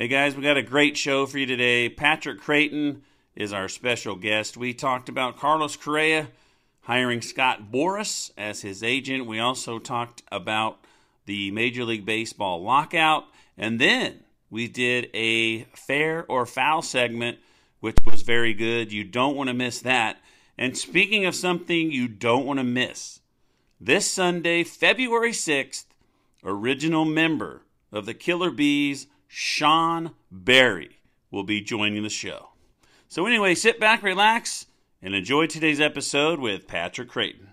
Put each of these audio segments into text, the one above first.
Hey guys, we got a great show for you today. Patrick Creighton is our special guest. We talked about Carlos Correa hiring Scott Boras as his agent. We also talked about the Major League Baseball lockout. And then we did a fair or foul segment, which was very good. You don't want to miss that. And speaking of something you don't want to miss, this Sunday, February 6th, original member of the Killer Bees, Sean Berry will be joining the show. So, anyway, sit back, relax, and enjoy today's episode with Patrick Creighton.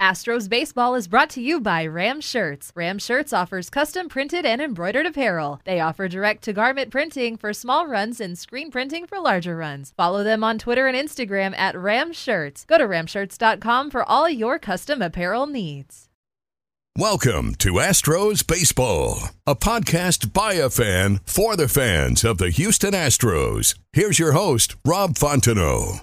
Astros Baseball is brought to you by Ram Shirts. Ram Shirts offers custom printed and embroidered apparel. They offer direct to garment printing for small runs and screen printing for larger runs. Follow them on Twitter and Instagram at Ram Shirts. Go to ramshirts.com for all your custom apparel needs. Welcome to Astros Baseball, a podcast by a fan for the fans of the Houston Astros. Here's your host, Rob Fontenot.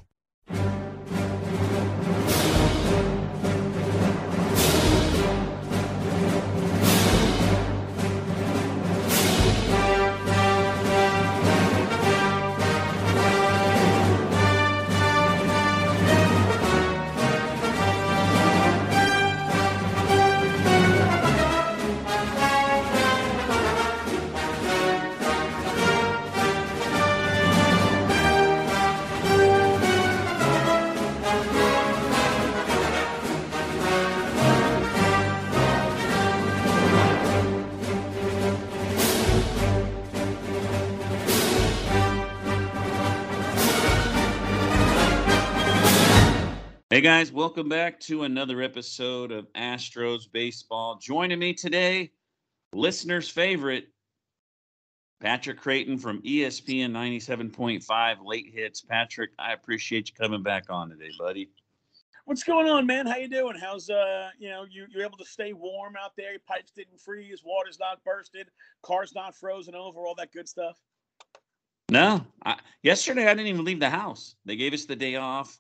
Hey guys, welcome back to another episode of Astros Baseball. Joining me today, listeners' favorite, Patrick Creighton from ESPN 97.5 Late Hits. Patrick, I appreciate you coming back on today, buddy. What's going on, man? How you doing? How's uh, you know, you you're able to stay warm out there? Your pipes didn't freeze, water's not bursted, car's not frozen over, all that good stuff. No, I, yesterday I didn't even leave the house. They gave us the day off.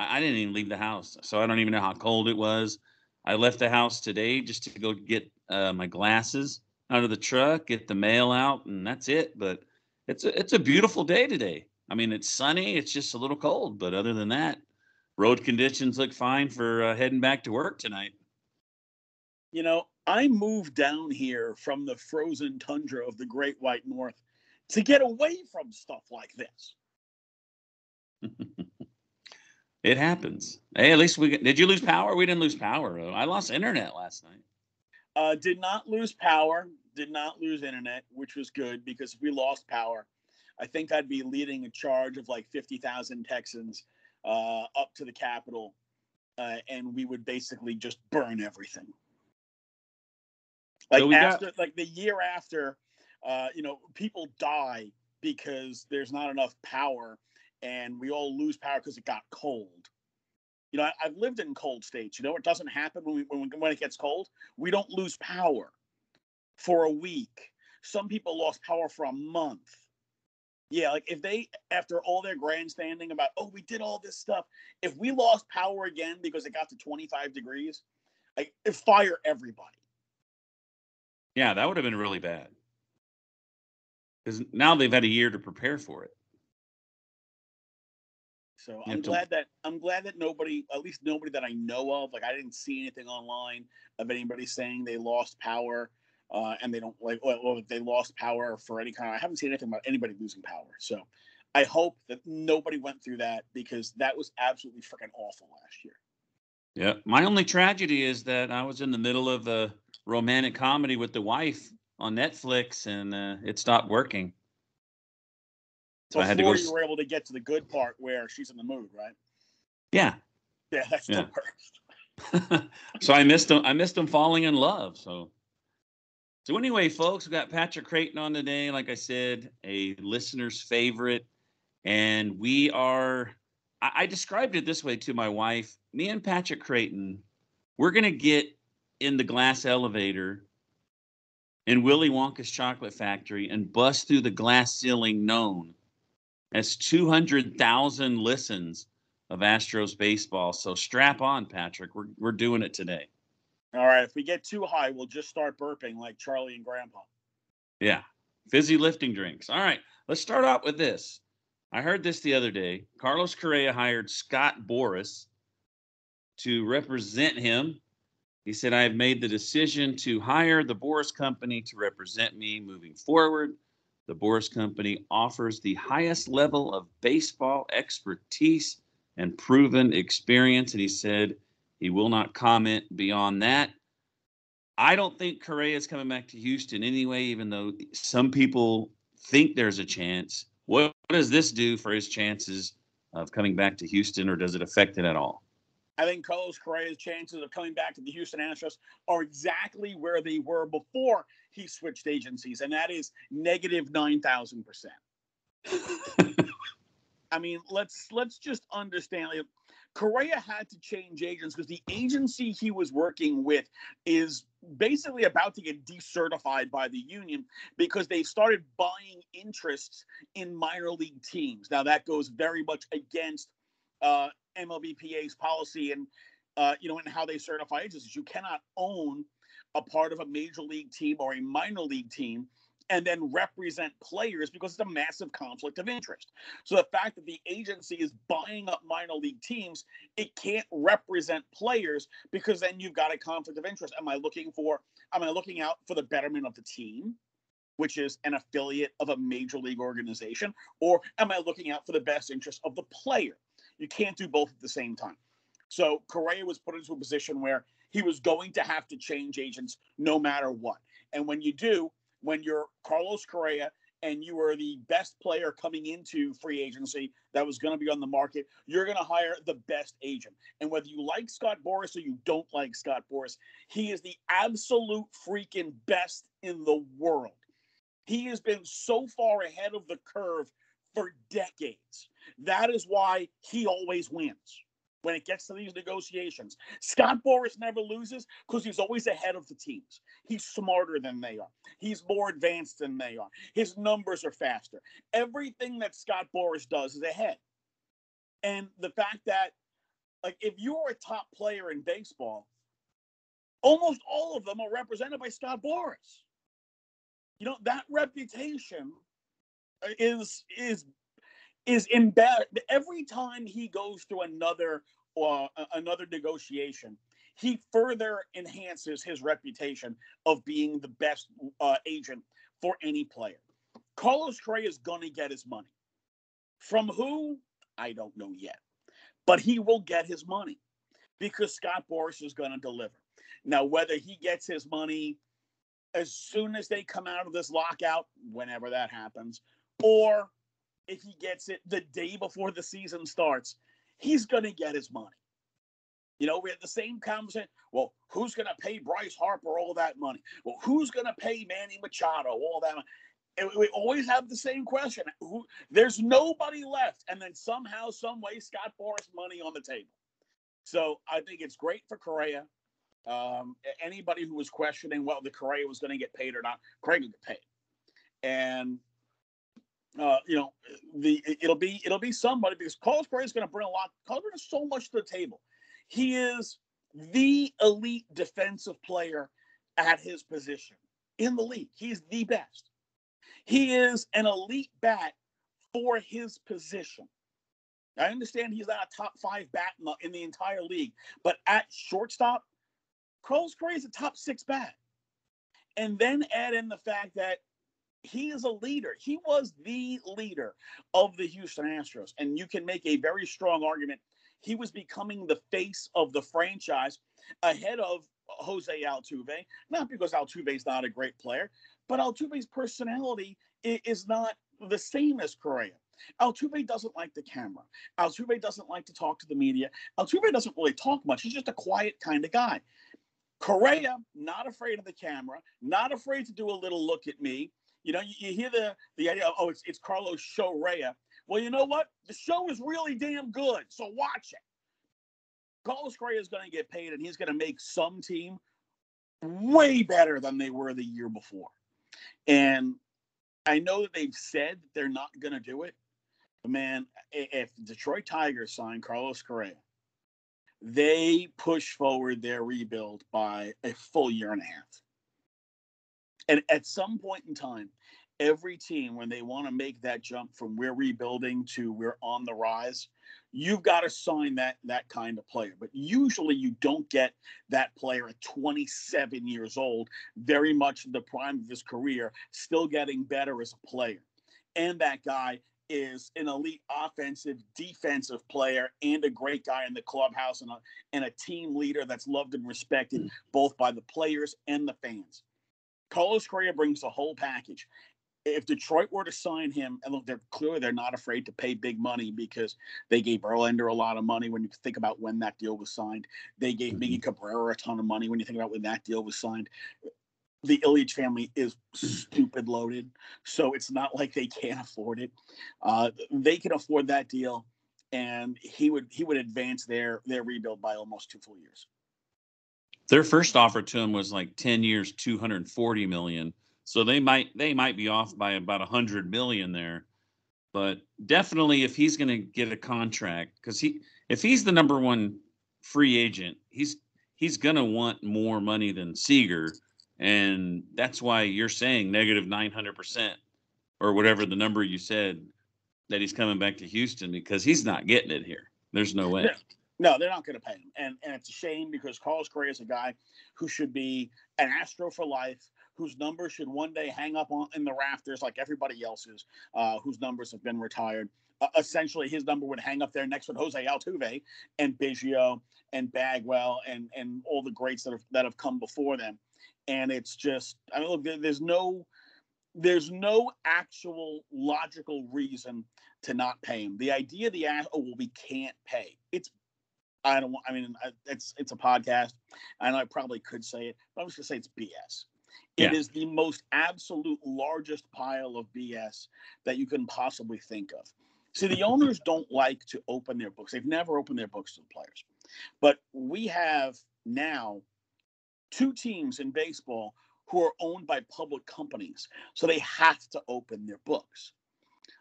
I, I didn't even leave the house, so I don't even know how cold it was. I left the house today just to go get uh, my glasses out of the truck, get the mail out, and that's it. But it's a it's a beautiful day today. I mean, it's sunny. It's just a little cold, but other than that, road conditions look fine for uh, heading back to work tonight. You know, I moved down here from the frozen tundra of the Great White North to get away from stuff like this. It happens. Hey, at least we did. You lose power? We didn't lose power. I lost internet last night. Uh, did not lose power. Did not lose internet, which was good because if we lost power, I think I'd be leading a charge of like fifty thousand Texans uh, up to the Capitol, uh, and we would basically just burn everything. Like So we got- after, like the year after, uh, you know, people die because there's not enough power, and we all lose power because it got cold. You know, I, I've lived in cold states. You know, it doesn't happen when we, when, when it gets cold. We don't lose power for a week. Some people lost power for a month. Yeah, like if they, after all their grandstanding about, oh, we did all this stuff, if we lost power again because it got to 25 degrees, like fire everybody. Yeah, that would have been really bad. Because now they've had a year to prepare for it. So You I'm to- glad that I'm glad that nobody, at least nobody that I know of, like I didn't see anything online of anybody saying they lost power uh, and they don't like, or, they lost power for any kind. I haven't seen anything about anybody losing power. So I hope that nobody went through that because that was absolutely freaking awful last year. Yeah. My only tragedy is that I was in the middle of a romantic comedy with the wife on Netflix and uh, it stopped working. So Before I had to go. you were able to get to the good part where she's in the mood, right? Yeah. Yeah, that's Yeah. the worst. so I missed them. I missed them falling in love. So So anyway, folks, we got Patrick Creighton on today. Like I said, a listener's favorite, and we are. I, I described it this way to my wife. Me and Patrick Creighton, we're gonna get in the glass elevator in Willy Wonka's chocolate factory and bust through the glass ceiling known as 200,000 listens of Astros baseball. So strap on, Patrick. We're, we're doing it today. All right. If we get too high, we'll just start burping like Charlie and Grandpa. Yeah. Fizzy lifting drinks. All right. Let's start out with this. I heard this the other day. Carlos Correa hired Scott Boras to represent him. He said, I have made the decision to hire the Boras Company to represent me moving forward. The Boras Company offers the highest level of baseball expertise and proven experience. And he said he will not comment beyond that. I don't think Correa is coming back to Houston anyway, even though some people think there's a chance. What, what does this do for his chances of coming back to Houston, or does it affect it at all? I think Carlos Correa's chances of coming back to the Houston Astros are exactly where they were before he switched agencies, and that is negative nine thousand percent. I mean, let's let's just understand. Like, Correa had to change agents because the agency he was working with is basically about to get decertified by the union because they started buying interests in minor league teams. Now that goes very much against uh, MLBPA's policy and uh, you know and how they certify agents. You cannot own a part of a major league team or a minor league team and then represent players because it's a massive conflict of interest. So the fact that the agency is buying up minor league teams, it can't represent players because then you've got a conflict of interest. Am I looking for am I looking out for the betterment of the team? Which is an affiliate of a major league organization, or am I looking out for the best interest of the player? You can't do both at the same time. So Correa was put into a position where he was going to have to change agents no matter what. And when you do, when you're Carlos Correa and you are the best player coming into free agency that was going to be on the market, you're going to hire the best agent. And whether you like Scott Boras or you don't like Scott Boras, he is the absolute freaking best in the world. He has been so far ahead of the curve for decades. That is why he always wins when it gets to these negotiations. Scott Boras never loses because he's always ahead of the teams. He's smarter than they are. He's more advanced than they are. His numbers are faster. Everything that Scott Boras does is ahead. And the fact that, like, if you're a top player in baseball, almost all of them are represented by Scott Boras. You know, that reputation is is is embarrassed. Every time he goes through another uh, another negotiation he further enhances his reputation of being the best uh, agent for any player. Carlos correa is going to get his money. From who? I don't know yet. But he will get his money because scott boras is going to deliver. Now whether he gets his money as soon as they come out of this lockout whenever that happens or if he gets it the day before the season starts, he's going to get his money. You know, we had the same conversation. Well, who's going to pay Bryce Harper all that money? Well, who's going to pay Manny Machado all that money? And we always have the same question. Who, there's nobody left. And then somehow, some way, Scott Boras money on the table. So I think it's great for Correa. Um, anybody who was questioning whether the Correa was going to get paid or not, Craig will get paid. And uh, you know, the it'll be it'll be somebody because Carlos Correa is going to bring a lot. Carlos brings so much to the table. He is the elite defensive player at his position in the league. He's the best. He is an elite bat for his position. I understand he's not a top five bat in the, in the entire league, but at shortstop, Carlos Correa is a top six bat. And then add in the fact that he is a leader. He was the leader of the Houston Astros. And you can make a very strong argument. He was becoming the face of the franchise ahead of Jose Altuve, not because Altuve is not a great player, but Altuve's personality is not the same as Correa. Altuve doesn't like the camera. Altuve doesn't like to talk to the media. Altuve doesn't really talk much. He's just a quiet kind of guy. Correa, not afraid of the camera, not afraid to do a little look at me. You know, you, you hear the the idea of, oh, it's, it's Carlos Shorea. Well, you know what? The show is really damn good, so watch it. Carlos Correa is going to get paid, and he's going to make some team way better than they were the year before. And I know that they've said they're not going to do it. But man, if Detroit Tigers sign Carlos Correa, they push forward their rebuild by a full year and a half. And at some point in time, every team, when they want to make that jump from we're rebuilding to we're on the rise, you've got to sign that that kind of player. But usually you don't get that player at 27 years old, very much in the prime of his career, still getting better as a player. And that guy is an elite offensive, defensive player and a great guy in the clubhouse and a, and a team leader that's loved and respected mm. both by the players and the fans. Carlos Correa brings the whole package. If Detroit were to sign him, and look, they're clearly they're not afraid to pay big money because they gave Verlander a lot of money. When you think about when that deal was signed, they gave Miggy mm-hmm. Cabrera a ton of money. When you think about when that deal was signed, the Ilitch family is stupid loaded, so it's not like they can't afford it. Uh, they can afford that deal, and he would he would advance their their rebuild by almost two full years. Their first offer to him was like ten years, two hundred forty million. So they might they might be off by about a hundred million there, but definitely if he's going to get a contract, because he if he's the number one free agent, he's he's going to want more money than Seager and that's why you're saying negative 900% or whatever the number you said that he's coming back to Houston because he's not getting it here. There's no way. No, they're not going to pay him. And, and it's a shame because Carlos Correa is a guy who should be an Astro for life, whose numbers should one day hang up on, in the rafters like everybody else's, uh, whose numbers have been retired. Uh, essentially, his number would hang up there next with Jose Altuve and Biggio and Bagwell and, and all the greats that have, that have come before them and it's just I mean, look, there's no there's no actual logical reason to not pay him. The idea the oh well we can't pay I don't want I mean it's it's a podcast and I probably could say it but I'm just gonna say it's BS. It yeah. is the most absolute largest pile of BS that you can possibly think of. See, the owners don't like to open their books. They've never opened their books to the players. But we have now two teams in baseball who are owned by public companies. So they have to open their books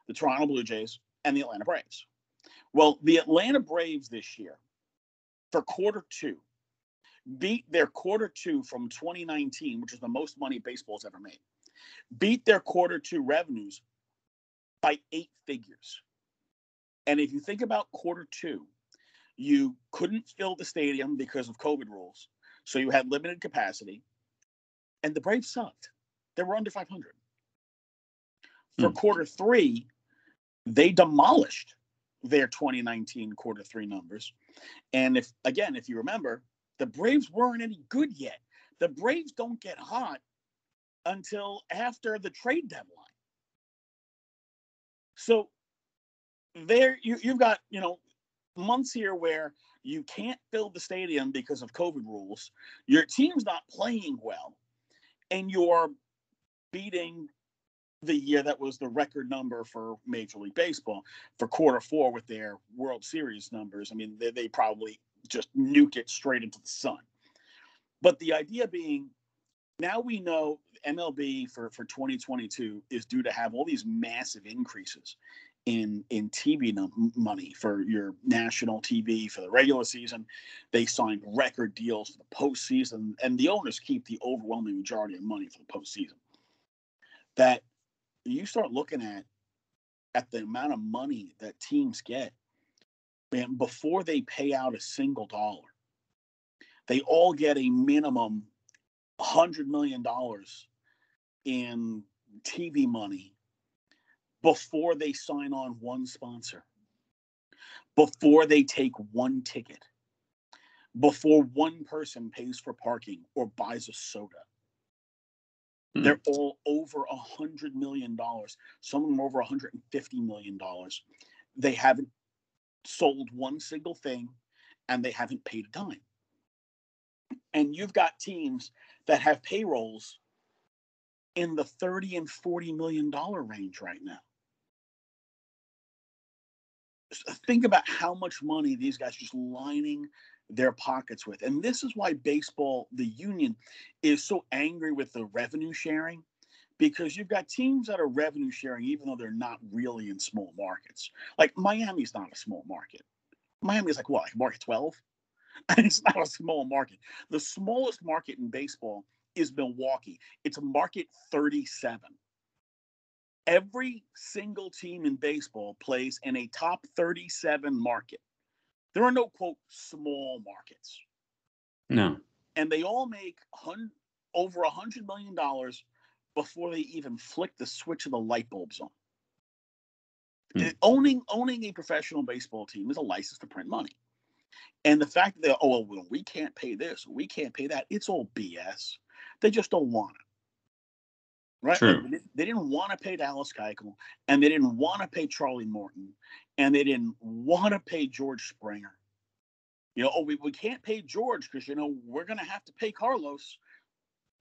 the Toronto Blue Jays and the Atlanta Braves. Well, the Atlanta Braves this year, for quarter two, beat their quarter two from 2019, which is the most money baseball's ever made, beat their quarter two revenues by eight figures. And if you think about quarter two, you couldn't fill the stadium because of COVID rules. So you had limited capacity, and the Braves sucked. They were under 500. For hmm. quarter three, they demolished their 2019 quarter three numbers. And if, again, if you remember, the Braves weren't any good yet. The Braves don't get hot until after the trade deadline. So there you, you've got, you know, months here where you can't fill the stadium because of COVID rules. Your team's not playing well, and you're beating the year that was the record number for Major League Baseball for quarter four with their World Series numbers. I mean, they, they probably just nuke it straight into the sun. But the idea being, now we know MLB for, for 2022 is due to have all these massive increases in in TV money for your national TV for the regular season. They signed record deals for the postseason, and the owners keep the overwhelming majority of money for the postseason. That you start looking at at the amount of money that teams get, man, before they pay out a single dollar, they all get a minimum hundred million dollars in TV money before they sign on one sponsor, before they take one ticket, before one person pays for parking or buys a soda. Mm. They're all over a hundred million dollars. Some of them over 150 million dollars. They haven't sold one single thing and they haven't paid a dime. And you've got teams that have payrolls in the 30 and 40 million dollar range right now. Think about how much money these guys just lining their pockets with. And this is why baseball, the union, is so angry with the revenue sharing because you've got teams that are revenue sharing, even though they're not really in small markets. Like Miami's not a small market. Miami is like what, like market 12? it's not a small market. The smallest market in baseball is Milwaukee. It's market 37. Every single team in baseball plays in a top 37 market. There are no quote small markets. No. And they all make hun- over a hundred million dollars before they even flick the switch of the light bulbs on. Hmm. Owning owning a professional baseball team is a license to print money. And the fact that they oh well we can't pay this, we can't pay that, it's all BS. They just don't want it. Right? True. Like, they- didn't want to pay Dallas Keuchel, and they didn't want to pay Charlie Morton, and they didn't want to pay George Springer. You know, oh, we, we can't pay George because you know we're gonna have to pay Carlos.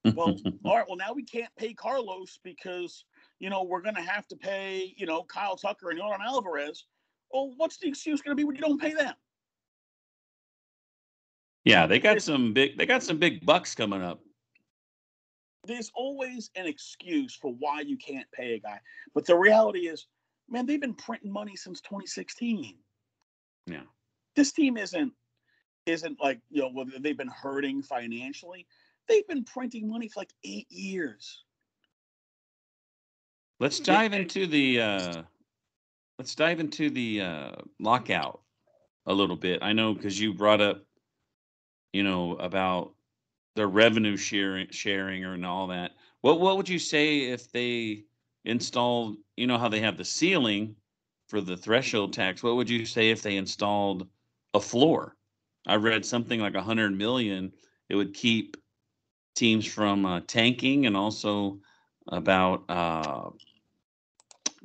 Well, all right, well now we can't pay Carlos because you know we're gonna have to pay you know Kyle Tucker and Yordan Alvarez. Well, what's the excuse gonna be when you don't pay them? yeah, they got some big. They got some big bucks coming up. There's always an excuse for why you can't pay a guy, but the reality is, man, they've been printing money since 2016. Yeah. This team isn't isn't like you know whether they've been hurting financially. They've been printing money for like eight years. Let's dive into the. uh Let's dive into the uh lockout a little bit. I know because you brought up, you know, about the revenue sharing, sharing, or and all that. What What would you say if they installed? You know how they have the ceiling for the threshold tax. What would you say if they installed a floor? I read something like a hundred million. It would keep teams from uh, tanking and also about uh,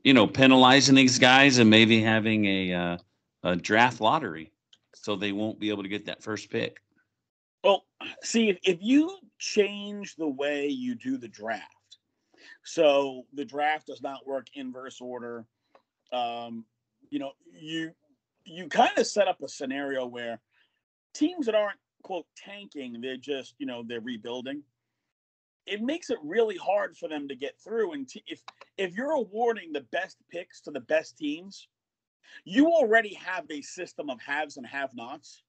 you know penalizing these guys and maybe having a uh, a draft lottery so they won't be able to get that first pick. Well, see, if, you change the way you do the draft, so the draft does not work inverse order, um, you know, you you kind of set up a scenario where teams that aren't quote tanking, they're just you know they're rebuilding. It makes it really hard for them to get through. And t- if if you're awarding the best picks to the best teams, you already have a system of haves and have-nots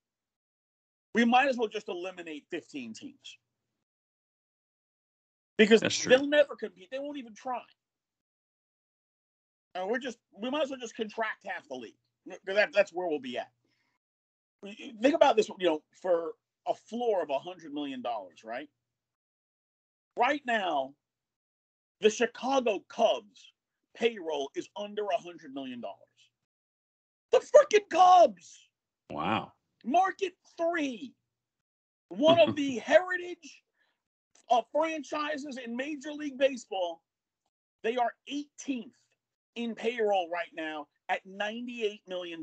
we might as well just eliminate 15 teams because they'll never compete. They won't even try. And we're just we might as well just contract half the league because that, that's where we'll be at. Think about this, you know, for a floor of a hundred million dollars, right? Right now, the Chicago Cubs payroll is under a hundred million dollars. The freaking Cubs Wow. Market three, one of the heritage uh, franchises in Major League Baseball. They are 18th in payroll right now at $98 million.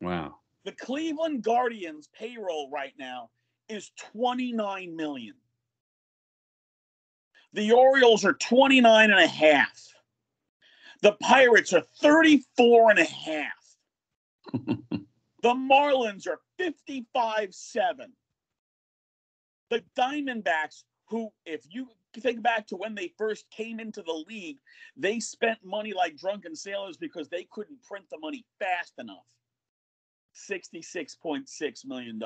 Wow. The Cleveland Guardians payroll right now is 29 million. The Orioles are 29 and a half. The Pirates are 34 and a half. The Marlins are 55 7. The Diamondbacks, who, if you think back to when they first came into the league, they spent money like drunken sailors because they couldn't print the money fast enough. $66.6 million.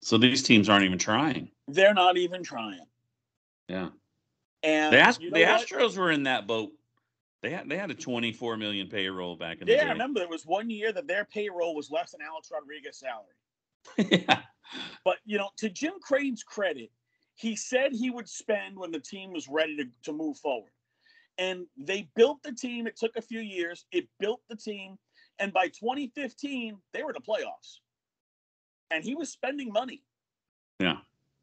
So these teams aren't even trying. They're not even trying. Yeah. And The, Ast- you know the? Astros were in that boat. They had they had a 24 million payroll back in the day. Yeah, I remember there was one year that their payroll was less than Alex Rodriguez's salary. yeah. But you know, to Jim Crane's credit, he said he would spend when the team was ready to, to move forward. And they built the team. It took a few years. It built the team. And by 2015, they were in the playoffs. And he was spending money. Yeah.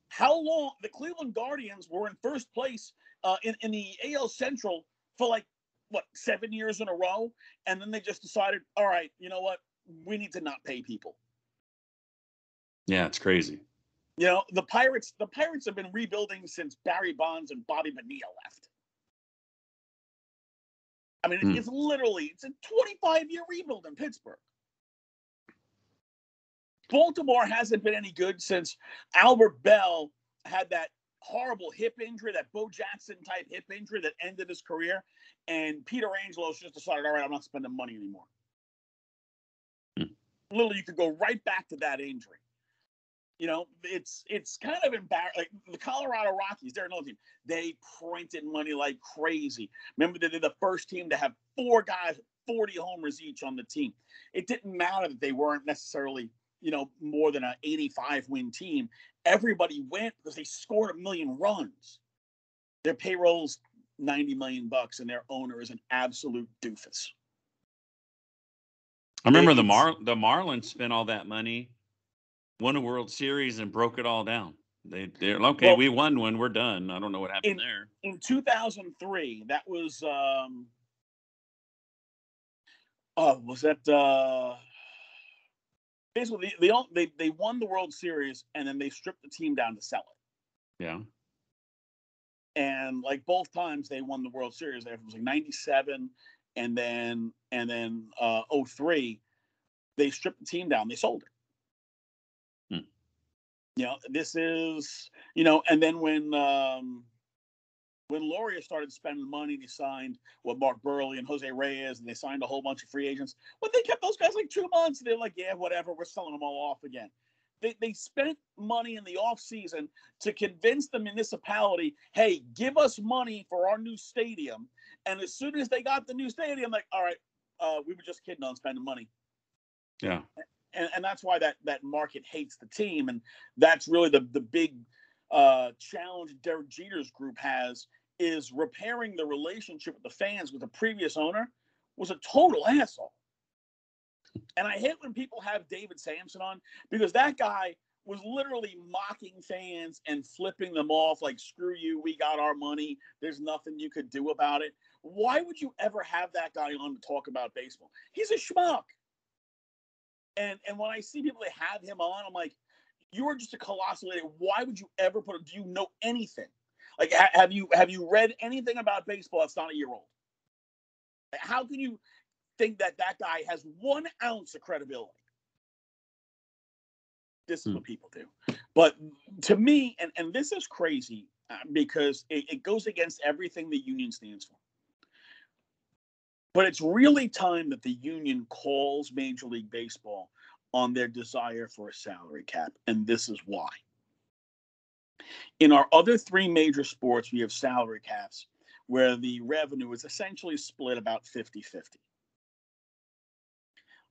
How long the Cleveland Guardians were in first place uh, in, in the AL Central for like what seven years in a row, and then they just decided, all right, you know what, we need to not pay people. Yeah, it's crazy. You know, the Pirates, the Pirates have been rebuilding since Barry Bonds and Bobby Bonilla left. I mean, Hmm. it's literally it's a 25 year rebuild in Pittsburgh. Baltimore hasn't been any good since Albert Belle had that horrible hip injury, that Bo Jackson type hip injury that ended his career, and Peter Angelos just decided, all right, I'm not spending money anymore. Hmm. Literally, you could go right back to that injury. You know, it's it's kind of embarrassing. Like the Colorado Rockies, they're another team. They printed money like crazy. Remember, they did the first team to have four guys, 40 homers each on the team. It didn't matter that they weren't necessarily, you know, more than an 85 win team. Everybody went because they scored a million runs. Their payroll's 90 million bucks, and their owner is an absolute doofus. I remember the Mar the Marlins spent all that money, won a World Series, and broke it all down. They they're okay. Well- we won one. We're done. I don't know what happened In- there. in 2003 that was um oh was that uh basically they, they all they, they won the world series and then they stripped the team down to sell it Yeah. And like both times they won the world series it was like 97 and then and then uh 03 they stripped the team down they sold it Hmm. you know this is you know and then when um when Loria started spending money, they signed what Mark Buehrle and Jose Reyes, and they signed a whole bunch of free agents. But they kept those guys like two months. And they're like, yeah, whatever, we're selling them all off again. They, they spent money in the offseason to convince the municipality, hey, give us money for our new stadium. And as soon as they got the new stadium, like, all right, uh, we were just kidding on spending money. Yeah. And, and that's why that that market hates the team. And that's really the the big uh, challenge Derek Jeter's group has is repairing the relationship with the fans with the previous owner was a total asshole. And I hate when people have David Samson on because that guy was literally mocking fans and flipping them off like, screw you, we got our money. There's nothing you could do about it. Why would you ever have that guy on to talk about baseball? He's a schmuck. And and when I see people that have him on, I'm like, you are just a colossal idiot. Why would you ever put? Do you know anything? Like, ha- have you have you read anything about baseball that's not a year old? How can you think that that guy has one ounce of credibility? This is Hmm. what people do. But to me, and, and this is crazy uh, because it, it goes against everything the union stands for. But it's really time that the union calls Major League Baseball on their desire for a salary cap. And this is why. In our other three major sports, we have salary caps where the revenue is essentially split about 50 50.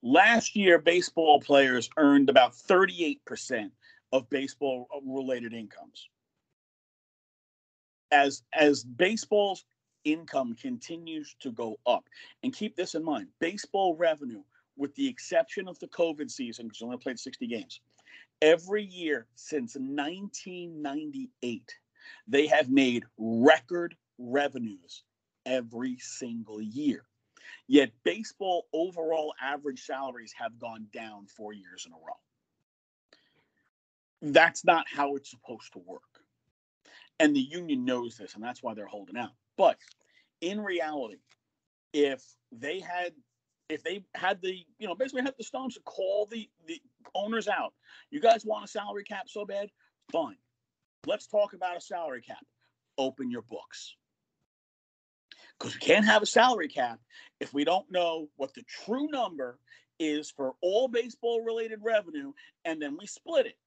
Last year, baseball players earned about 38% of baseball uh, related incomes. As, as baseball's income continues to go up, and keep this in mind baseball revenue, with the exception of the COVID season, because only played 60 games, every year since 1998, they have made record revenues every single year. Yet baseball overall average salaries have gone down four years in a row. That's not how it's supposed to work. And the union knows this, and that's why they're holding out. But in reality, if they had if they had the you know basically had the stones to call the the owners out you guys want a salary cap so bad fine let's talk about a salary cap open your books because we can't have a salary cap if we don't know what the true number is for all baseball related revenue and then we split it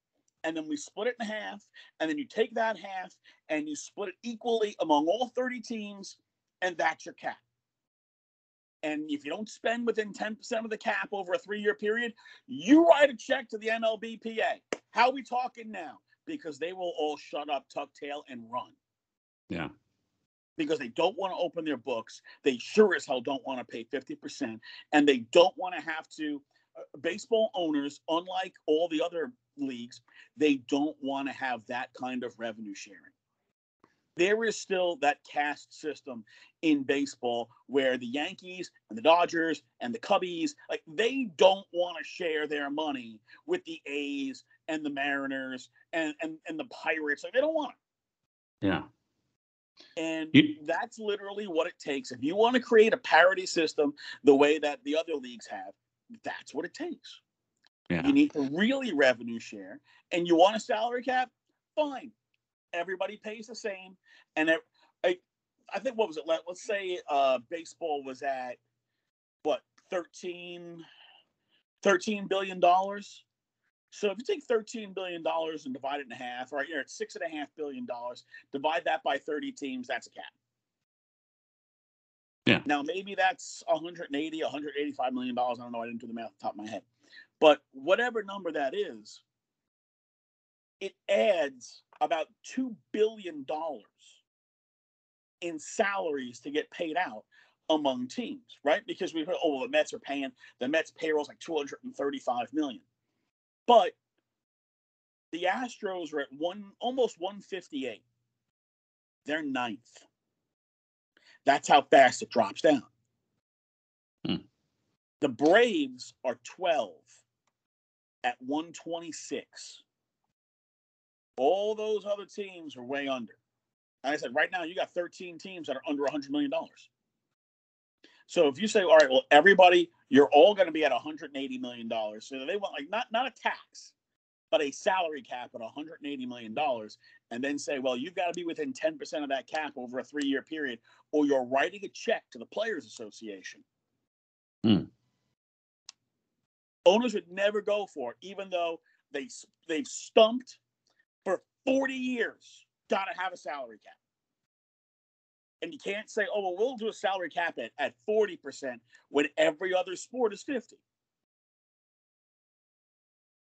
and then we split it in half and then you take that half and you split it equally among all 30 teams and that's your cap and if you don't spend within 10% of the cap over a three year period, you write a check to the mlbpa How are we talking now? Because they will all shut up, tuck tail, and run. Yeah. Because they don't want to open their books. They sure as hell don't want to pay 50%. And they don't want to have to. Uh, baseball owners, unlike all the other leagues, they don't want to have that kind of revenue sharing. there is still that caste system in baseball where the Yankees and the Dodgers and the Cubbies, like they don't want to share their money with the A's and the Mariners and and, and the Pirates. Like they don't want it. Yeah. And you, that's literally what it takes. If you want to create a parity system the way that the other leagues have, that's what it takes. Yeah. You need to really revenue share. And you want a salary cap? Fine everybody pays the same, and it, I, I think what was it? Let, let's say uh, baseball was at what 13, 13 billion dollars. So if you take thirteen billion dollars and divide it in half, right, you're at six and a half billion dollars. Divide that by thirty teams, that's a cap. Yeah. Now maybe that's 180, 185 million dollars. I don't know. I didn't do the math off the top of my head, but whatever number that is, it adds about $2 billion in salaries to get paid out among teams, right? Because we've heard, oh, well, the Mets are paying, the Mets payroll is like 235 million. But the Astros are at one almost 158. They're ninth. That's how fast it drops down. Hmm. The Braves are 12 at 126. All those other teams are way under. Like I said, right now you got 13 teams that are under $100 million. So if you say, all right, well, everybody, you're all going to be at $180 million. So they want like not not a tax, but a salary cap at $180 million, and then say, well, you've got to be within 10% of that cap over a three-year period, or you're writing a check to the Players Association. Hmm. Owners would never go for it, even though they they've stumped for 40 years, got to have a salary cap. And you can't say, oh, well, we'll do a salary cap at, at 40% when every other sport is 50.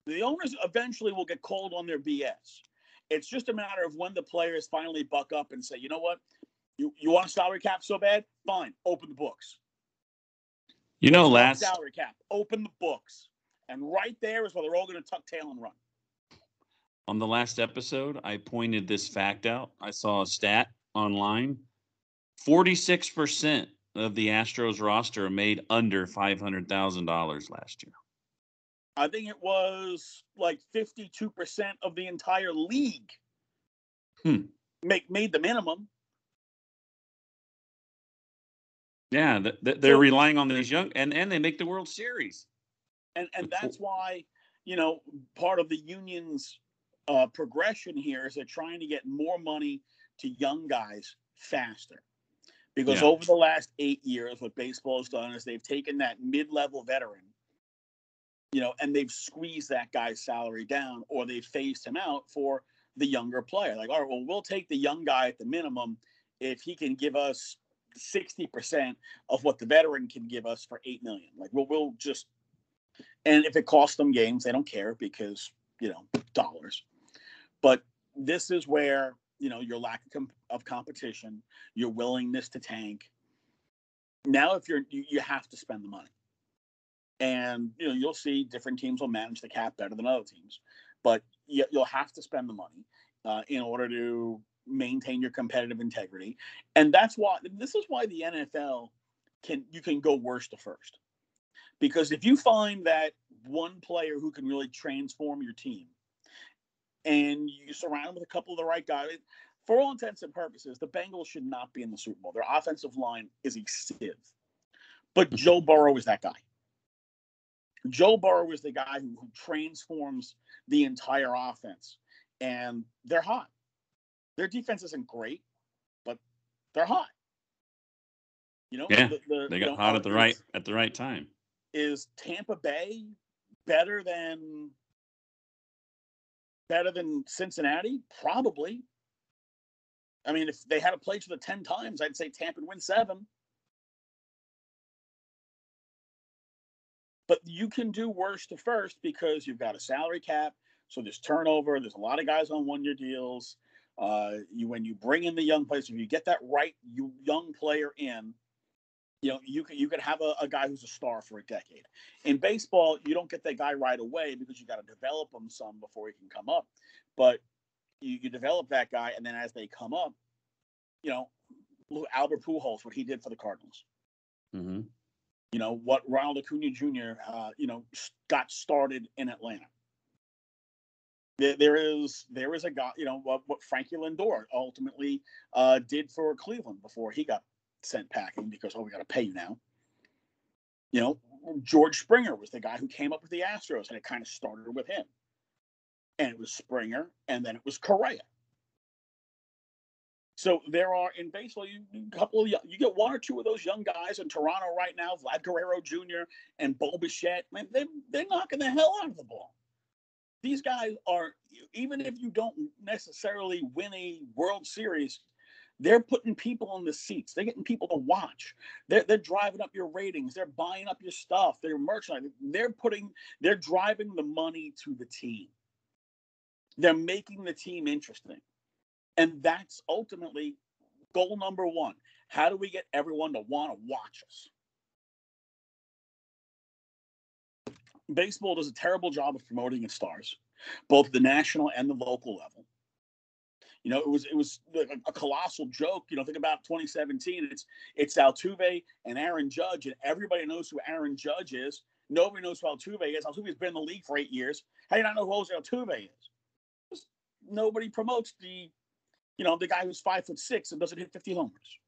The owners eventually will get called on their BS. It's just a matter of when the players finally buck up and say, you know what? You, you want a salary cap so bad? Fine, open the books. You know, last salary cap, open the books. And right there is where they're all going to tuck tail and run on the last episode, I pointed this fact out. I saw a stat online 46% of the Astros roster made under $500,000 last year. I think it was like 52% of the entire league hmm. make made the minimum. Yeah, they're so, relying on these young, and and they make the World Series. And and that's why you know part of the union's uh, progression here is they're trying to get more money to young guys faster. Because yeah. over the last eight years, what baseball has done is they've taken that mid-level veteran, you know, and they've squeezed that guy's salary down, or they've phased him out for the younger player. Like, all right, well, we'll take the young guy at the minimum if he can give us 60% of what the veteran can give us for eight million. Like, we'll, we'll just, and if it costs them games, they don't care because, you know, dollars. But this is where you know your lack of, comp- of competition, your willingness to tank. Now, if you're you, you have to spend the money, and you know you'll see different teams will manage the cap better than other teams, but you, will have to spend the money uh, in order to maintain your competitive integrity, and that's why this is why the NFL can you can go worst to first, because if you find that one player who can really transform your team and you surround them with a couple of the right guys. For all intents and purposes, the Bengals should not be in the Super Bowl. Their offensive line is a sieve. But mm-hmm. Joe Burrow is that guy. Joe Burrow is the guy who, who transforms the entire offense. And they're hot. Their defense isn't great, but they're hot. You know, yeah, the, the, they got hot at the right at the right time. Is Tampa Bay better than better than Cincinnati? Probably. I mean, if they had to play each the 10 times, I'd say Tampa would win seven. But you can do worse to first because you've got a salary cap. So there's turnover. There's a lot of guys on one year deals. Uh, you when you bring in the young players, if you get that right you young player in, you know, you can you could have a, a, guy who's a star for a decade. In baseball, you don't get that guy right away because you got to develop him some before he can come up. But you, you develop that guy, and then as they come up, you know, Albert Pujols, what he did for the Cardinals. Mm-hmm. You know what Ronald Acuna Jr. Uh, you know got started in Atlanta. There, there is there is a guy, you know, what, what Frankie Lindor ultimately uh, did for Cleveland before he got sent packing because oh we got to pay you now. You know, George Springer was the guy who came up with the Astros, and it kind of started with him. And it was Springer, and then it was Correa. So there are in baseball, you couple of you get one or two of those young guys in Toronto right now, Vlad Guerrero Jr. and Bo Bichette. Man, they they're knocking the hell out of the ball. These guys are even if you don't necessarily win a World Series, they're putting people in the seats. They're getting people to watch. They're, they're driving up your ratings. They're buying up your stuff. They're merchandising. They're putting. They're driving the money to the team. They're making the team interesting. And that's ultimately goal number one. How do we get everyone to want to watch us? Baseball does a terrible job of promoting its stars, both the national and the local level. You know, it was it was a colossal joke. You know, think about 2017. It's it's Altuve and Aaron Judge, and everybody knows who Aaron Judge is. Nobody knows who Altuve is. Altuve's been in the league for eight years. How do you not know who Jose Altuve is? Just nobody promotes the you know, the guy who's five foot six and doesn't hit 50 homers.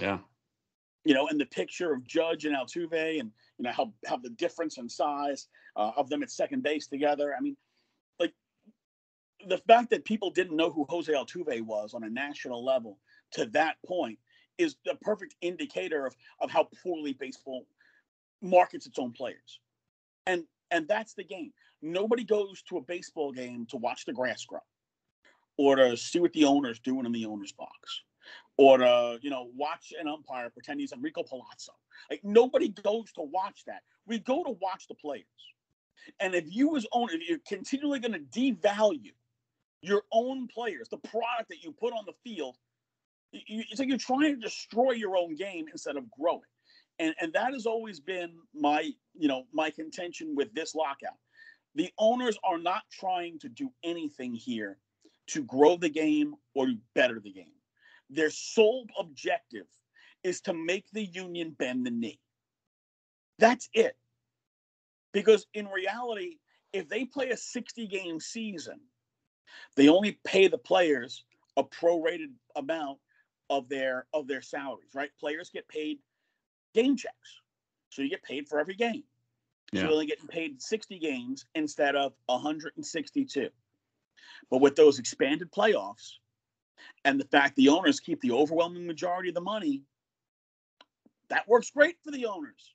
Yeah. You know, and the picture of Judge and Altuve and, you know, how, how the difference in size uh, of them at second base together. I mean, the fact that people didn't know who Jose Altuve was on a national level to that point is the perfect indicator of, of how poorly baseball markets its own players. And and that's the game. Nobody goes to a baseball game to watch the grass grow or to see what the owner's doing in the owner's box, or to you know watch an umpire pretend he's Enrico Palazzo. Like nobody goes to watch that. We go to watch the players. And if you as owner, if you're continually going to devalue your own players, the product that you put on the field, you, it's like you're trying to destroy your own game instead of growing. And and that has always been my you know my contention with this lockout. The owners are not trying to do anything here to grow the game or to better the game. Their sole objective is to make the union bend the knee. That's it. Because in reality, if they play a 60 game season, they only pay the players a prorated amount of their of their salaries, right? Players get paid game checks. So you get paid for every game. Yeah. So you're only getting paid 60 games instead of 162. But with those expanded playoffs and the fact the owners keep the overwhelming majority of the money, that works great for the owners.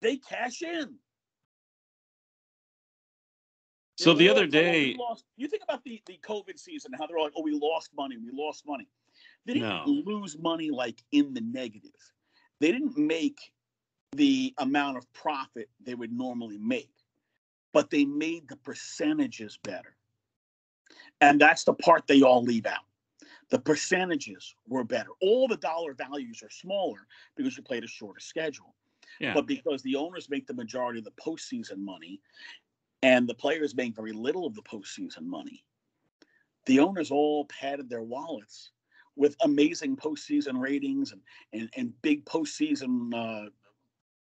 They cash in. So the other oh, day, lost, you think about the, the COVID season, how they're like, oh, we lost money, we lost money. They didn't no. lose money like in the negative. They didn't make the amount of profit they would normally make, but they made the percentages better. And that's the part they all leave out. The percentages were better. All the dollar values are smaller because you played a shorter schedule. Yeah. But because the owners make the majority of the postseason money and the players make very little of the postseason money, the owners all padded their wallets with amazing postseason ratings and, and, and big postseason uh,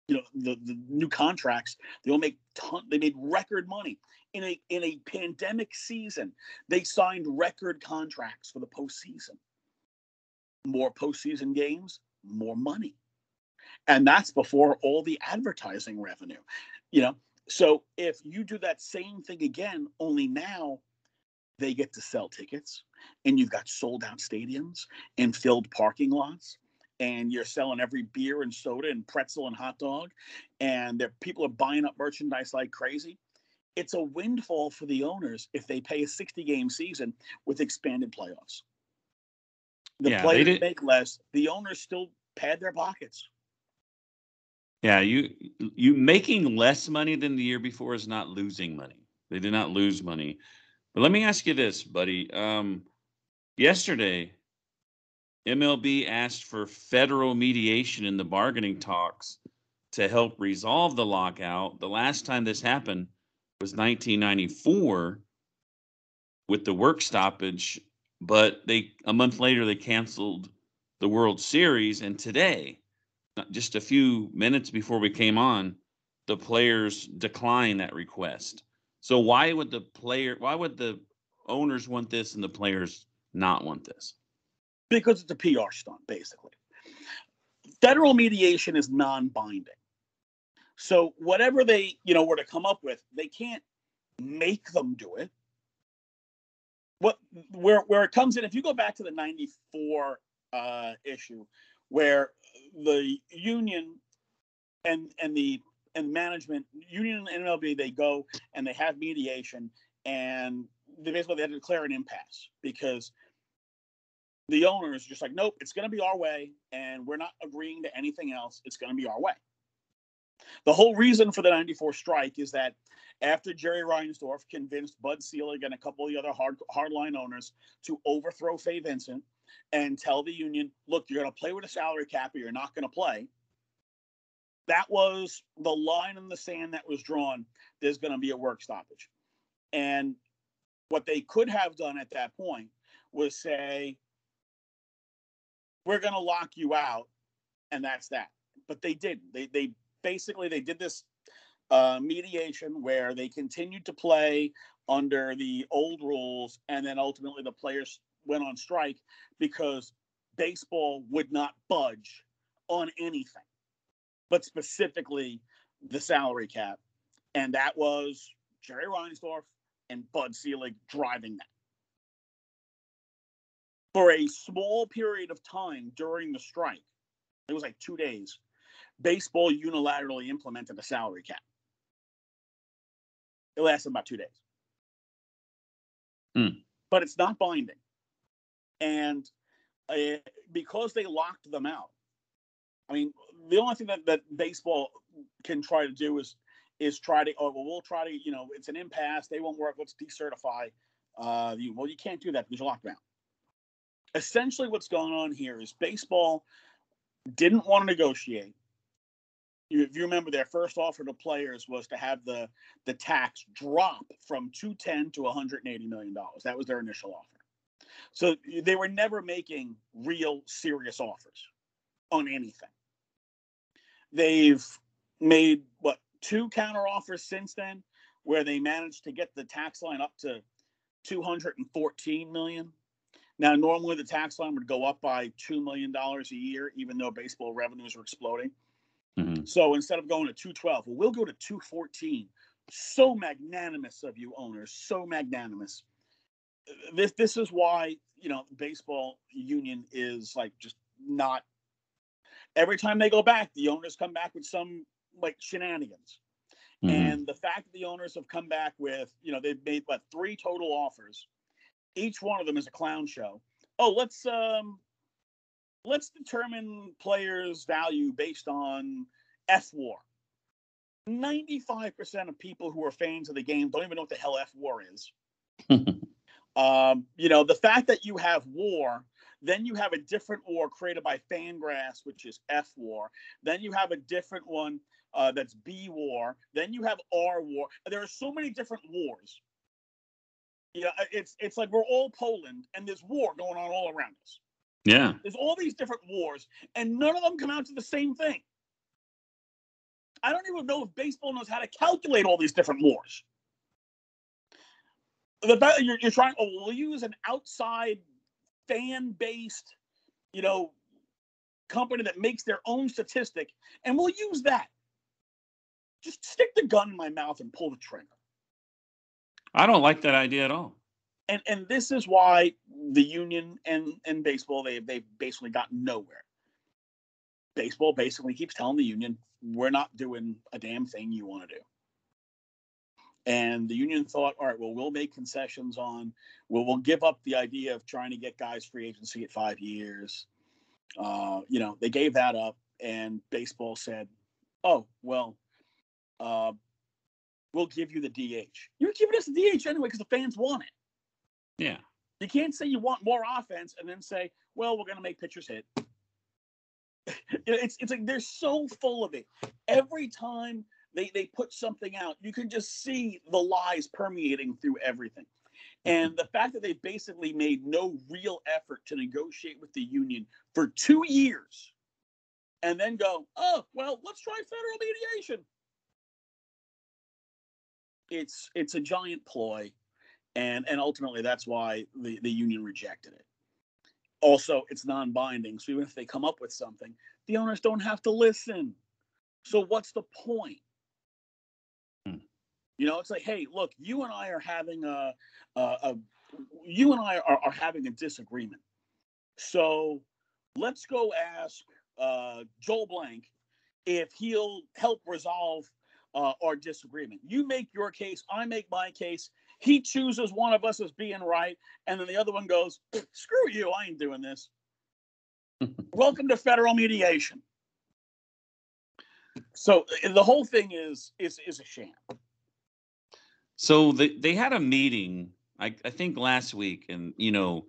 you know the, the new contracts. They all make ton they made record money. In a in a pandemic season they signed record contracts for the postseason. More postseason games more money. And that's before all the advertising revenue you know so if you do that same thing again only now they get to sell tickets and you've got sold out stadiums and filled parking lots and you're selling every beer and soda and pretzel and hot dog, and people are buying up merchandise like crazy. It's a windfall for the owners if they pay a 60 game season with expanded playoffs. The yeah, players make less, the owners still pad their pockets. Yeah, you you making less money than the year before is not losing money. They did not lose money. But let me ask you this, buddy. Um, yesterday, MLB asked for federal mediation in the bargaining talks to help resolve the lockout. The last time this happened was 1994 with the work stoppage but they a month later they canceled the World Series, and today, just a few minutes before we came on, the players declined that request. So why would the player? Why would the owners want this and the players not want this? Because it's a PR stunt, basically. Federal mediation is non-binding. So whatever they, you know, were to come up with, they can't make them do it. What where where it comes in, if you go back to the 94 uh, issue where the union and and the and management union and MLB they go and they have mediation and they basically they had to declare an impasse because the owner is just like nope it's going to be our way and we're not agreeing to anything else. It's going to be our way. The whole reason for the 94 strike is that after Jerry Reinsdorf convinced Bud Selig and a couple of the other hard hardline owners to overthrow Fay Vincent and tell the union, look, you're going to play with a salary cap or you're not going to play. That was the line in the sand that was drawn. There's going to be a work stoppage. And what they could have done at that point was say, we're going to lock you out. And that's that. But they didn't. They, they basically, they did this uh, mediation where they continued to play under the old rules. And then ultimately the players went on strike because baseball would not budge on anything, but specifically the salary cap. And that was Jerry Reinsdorf and Bud Selig driving that. For a small period of time during the strike, it was like two days, baseball unilaterally implemented a salary cap. It lasted about two days. Hmm. But it's not binding and uh, because they locked them out. I mean, the only thing that, that baseball can try to do is is try to oh well we'll try to you know it's an impasse they won't work let's decertify uh you well you can't do that because you're locked down. Essentially, what's going on here is baseball didn't want to negotiate. If you remember, their first offer to players was to have the the tax drop from 210 to 180 million dollars. That was their initial offer. So they were never making real serious offers on anything. They've made what two counter offers since then where they managed to get the tax line up to 214 million. Now, normally the tax line would go up by $2 million a year, even though baseball revenues are exploding. Mm-hmm. So instead of going to 212, well, we'll go to 214. So magnanimous of you owners, so magnanimous this this is why you know baseball union is like just not every time they go back the owners come back with some like shenanigans. Mm-hmm. and the fact that the owners have come back with you know they've made what three total offers each one of them is a clown show. Oh let's um let's determine players value based on f war. 95% of people who are fans of the game don't even know what the hell f war is Um, you know, the fact that you have war, then you have a different war created by Fangraphs, which is F war. Then you have a different one uh, that's B war. Then you have R war. There are so many different wars. You know, it's it's like we're all Poland, and there's war going on all around us. Yeah, there's all these different wars, and none of them come out to the same thing. I don't even know if baseball knows how to calculate all these different wars the fact that you're, you're trying, oh, we'll use an outside fan based, you know, company that makes their own statistic, and we'll use that. Just stick the gun in my mouth and pull the trigger. I don't like that idea at all. And and this is why the union and and baseball they they've basically gotten nowhere. Baseball basically keeps telling the union, we're not doing a damn thing you want to do. And the union thought, all right, well, we'll make concessions on, well, we'll give up the idea of trying to get guys free agency at five years. Uh, you know, they gave that up, and baseball said, oh, well, uh, we'll give you the DH. You're giving us the DH anyway because the fans want it. Yeah. You can't say you want more offense and then say, well, we're going to make pitchers hit. it's, it's like they're so full of it. Every time they they put something out. You can just see the lies permeating through everything. And the fact that they basically made no real effort to negotiate with the union for two years and then go, oh, well, let's try federal mediation. It's it's a giant ploy. And and ultimately that's why the, the union rejected it. Also, it's non-binding. So even if they come up with something, the owners don't have to listen. So what's the point? You know, it's like, hey, look, you and I are having a, a, a you and I are, are having a disagreement. So let's go ask uh, Joel Blank if he'll help resolve uh, our disagreement. You make your case, I make my case. He chooses one of us as being right, and then the other one goes, "Screw you! I ain't doing this." Welcome to federal mediation. So uh, the whole thing is is is a sham. So they, they had a meeting, I, I think last week, and you know,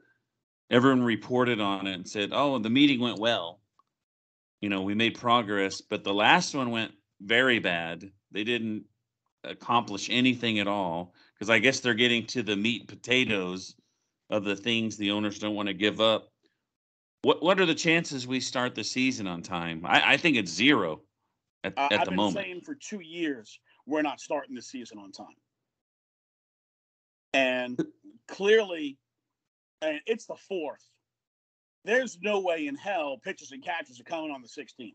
everyone reported on it and said, "Oh, the meeting went well. You know, we made progress." But the last one went very bad. They didn't accomplish anything at all because I guess they're getting to the meat potatoes of the things the owners don't want to give up. What what are the chances we start the season on time? I, I think it's zero at, Uh, at I've the been moment. saying for two years we're not starting the season on time, and clearly, and it's the fourth. There's no way in hell pitchers and catchers are coming on the 16th.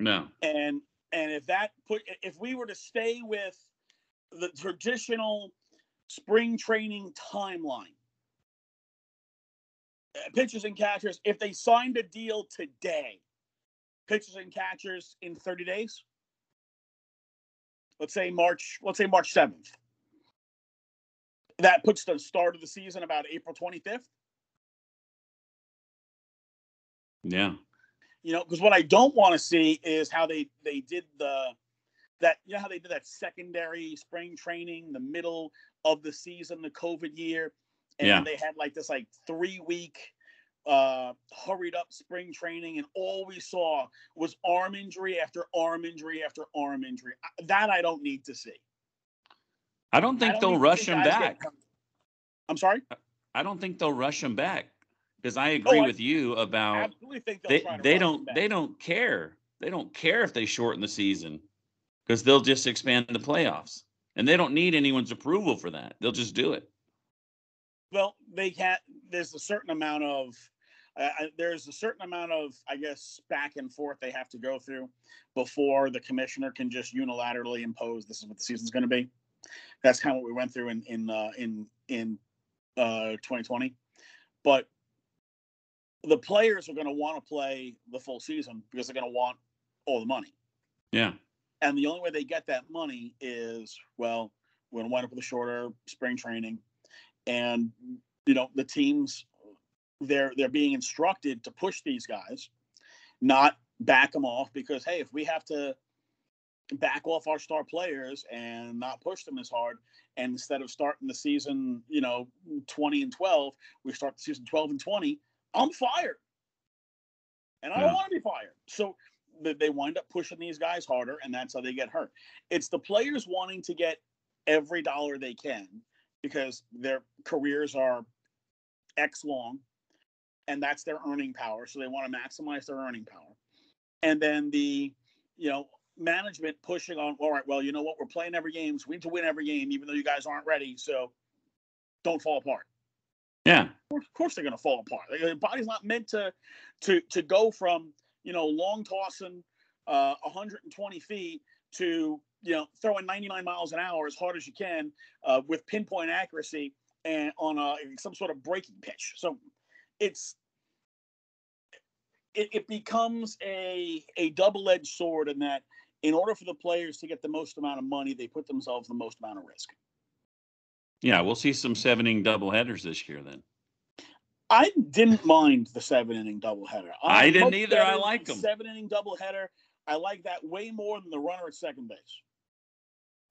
no. and and if that put if we were to stay with the traditional spring training timeline uh, pitchers and catchers if they signed a deal today pitchers and catchers in 30 days let's say march let's say march 7th that puts the start of the season about april 25th Yeah. you know because what i don't want to see is how they they did the that you know how they did that secondary spring training the middle of the season the covid year and Yeah. they had like this like three week uh hurried up spring training and all we saw was arm injury after arm injury after arm injury that i don't need to see I don't I think don't they'll need rush him get back. i'm sorry I don't think they'll rush him back because I agree Oh, I with you about think they they don't they don't care. They don't care if they shorten the season because they'll just expand the playoffs and they don't need anyone's approval for that. They'll just do it. Well, they can't. There's a certain amount of. Uh, there's a certain amount of, I guess, back and forth they have to go through before the commissioner can just unilaterally impose this is what the season's going to be. That's kind of what we went through in in uh, in in uh, 2020. But the players are going to want to play the full season because they're going to want all the money. Yeah. And the only way they get that money is, well, we're going to wind up with a shorter spring training. And, you know, the teams, they're they're being instructed to push these guys, not back them off because, hey, if we have to back off our star players and not push them as hard, and instead of starting the season, you know, 20 and 12, we start the season 12 and 20, I'm fired. And I Yeah. don't want to be fired. So th- they wind up pushing these guys harder, and that's how they get hurt. It's the players wanting to get every dollar they can because their careers are X long, and that's their earning power. So they want to maximize their earning power. And then the, you know, management pushing on, all right, well, you know what? We're playing every game. So we need to win every game, even though you guys aren't ready. So don't fall apart Yeah. of course they're going to fall apart. The body's not meant to to to go from you know long tossing uh, 120 feet to you know throwing 99 miles an hour as hard as you can uh, with pinpoint accuracy and on a, some sort of breaking pitch. So it's it, it becomes a a double edged sword in that in order for the players to get the most amount of money, they put themselves the most amount of risk. Yeah. We'll see some seven inning double headers this year then. I didn't mind the seven inning doubleheader. I didn't either. I like the 'em. Seven inning doubleheader. I like that way more than the runner at second base.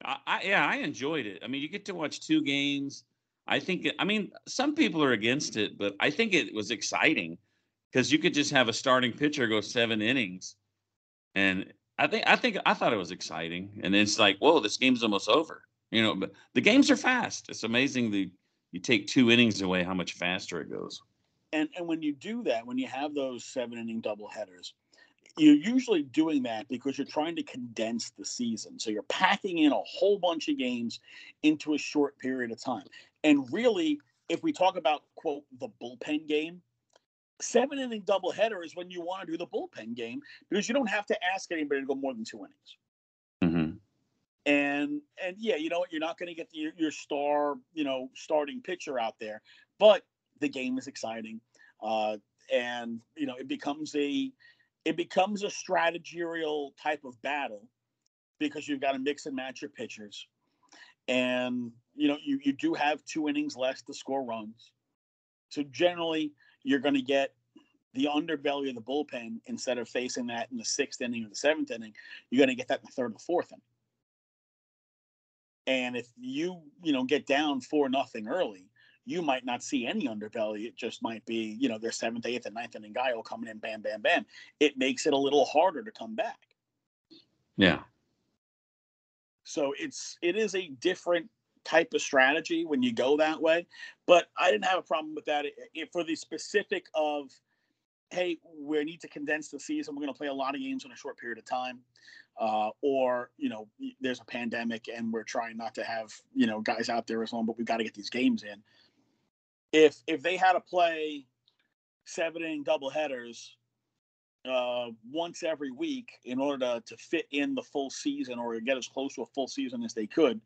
I, I yeah, I enjoyed it. I mean, you get to watch two games. I think. I mean, some people are against it, but I think it was exciting because you could just have a starting pitcher go seven innings, and I think I think I thought it was exciting. And it's like, whoa, this game's almost over. You know, but the games are fast. It's amazing the you take two innings away, how much faster it goes. And and when you do that, when you have those seven inning double headers, you're usually doing that because you're trying to condense the season. So you're packing in a whole bunch of games into a short period of time. And really, if we talk about quote the bullpen game, seven inning double header is when you want to do the bullpen game because you don't have to ask anybody to go more than two innings. Mm-hmm. And and yeah, you know what? You're not going to get your, your star, you know, starting pitcher out there, but the game is exciting, uh, and you know it becomes a it becomes a strategerial type of battle because you've got to mix and match your pitchers, and you know you you do have two innings left to score runs, so generally you're going to get the underbelly of the bullpen instead of facing that in the sixth inning or the seventh inning, you're going to get that in the third or fourth inning. And if you, you know, get down four nothing early, you might not see any underbelly. It just might be, you know, their seventh, eighth, and ninth inning guy will come in, bam, bam, bam. It makes it a little harder to come back. Yeah. So it's it is a different type of strategy when you go that way. But I didn't have a problem with that it, for the specific of, hey, we need to condense the season. We're going to play a lot of games in a short period of time uh, or you know there's a pandemic and we're trying not to have you know guys out there as long, but we've got to get these games in. If if they had to play seven inning double headers uh, once every week in order to, to fit in the full season or get as close to a full season as they could,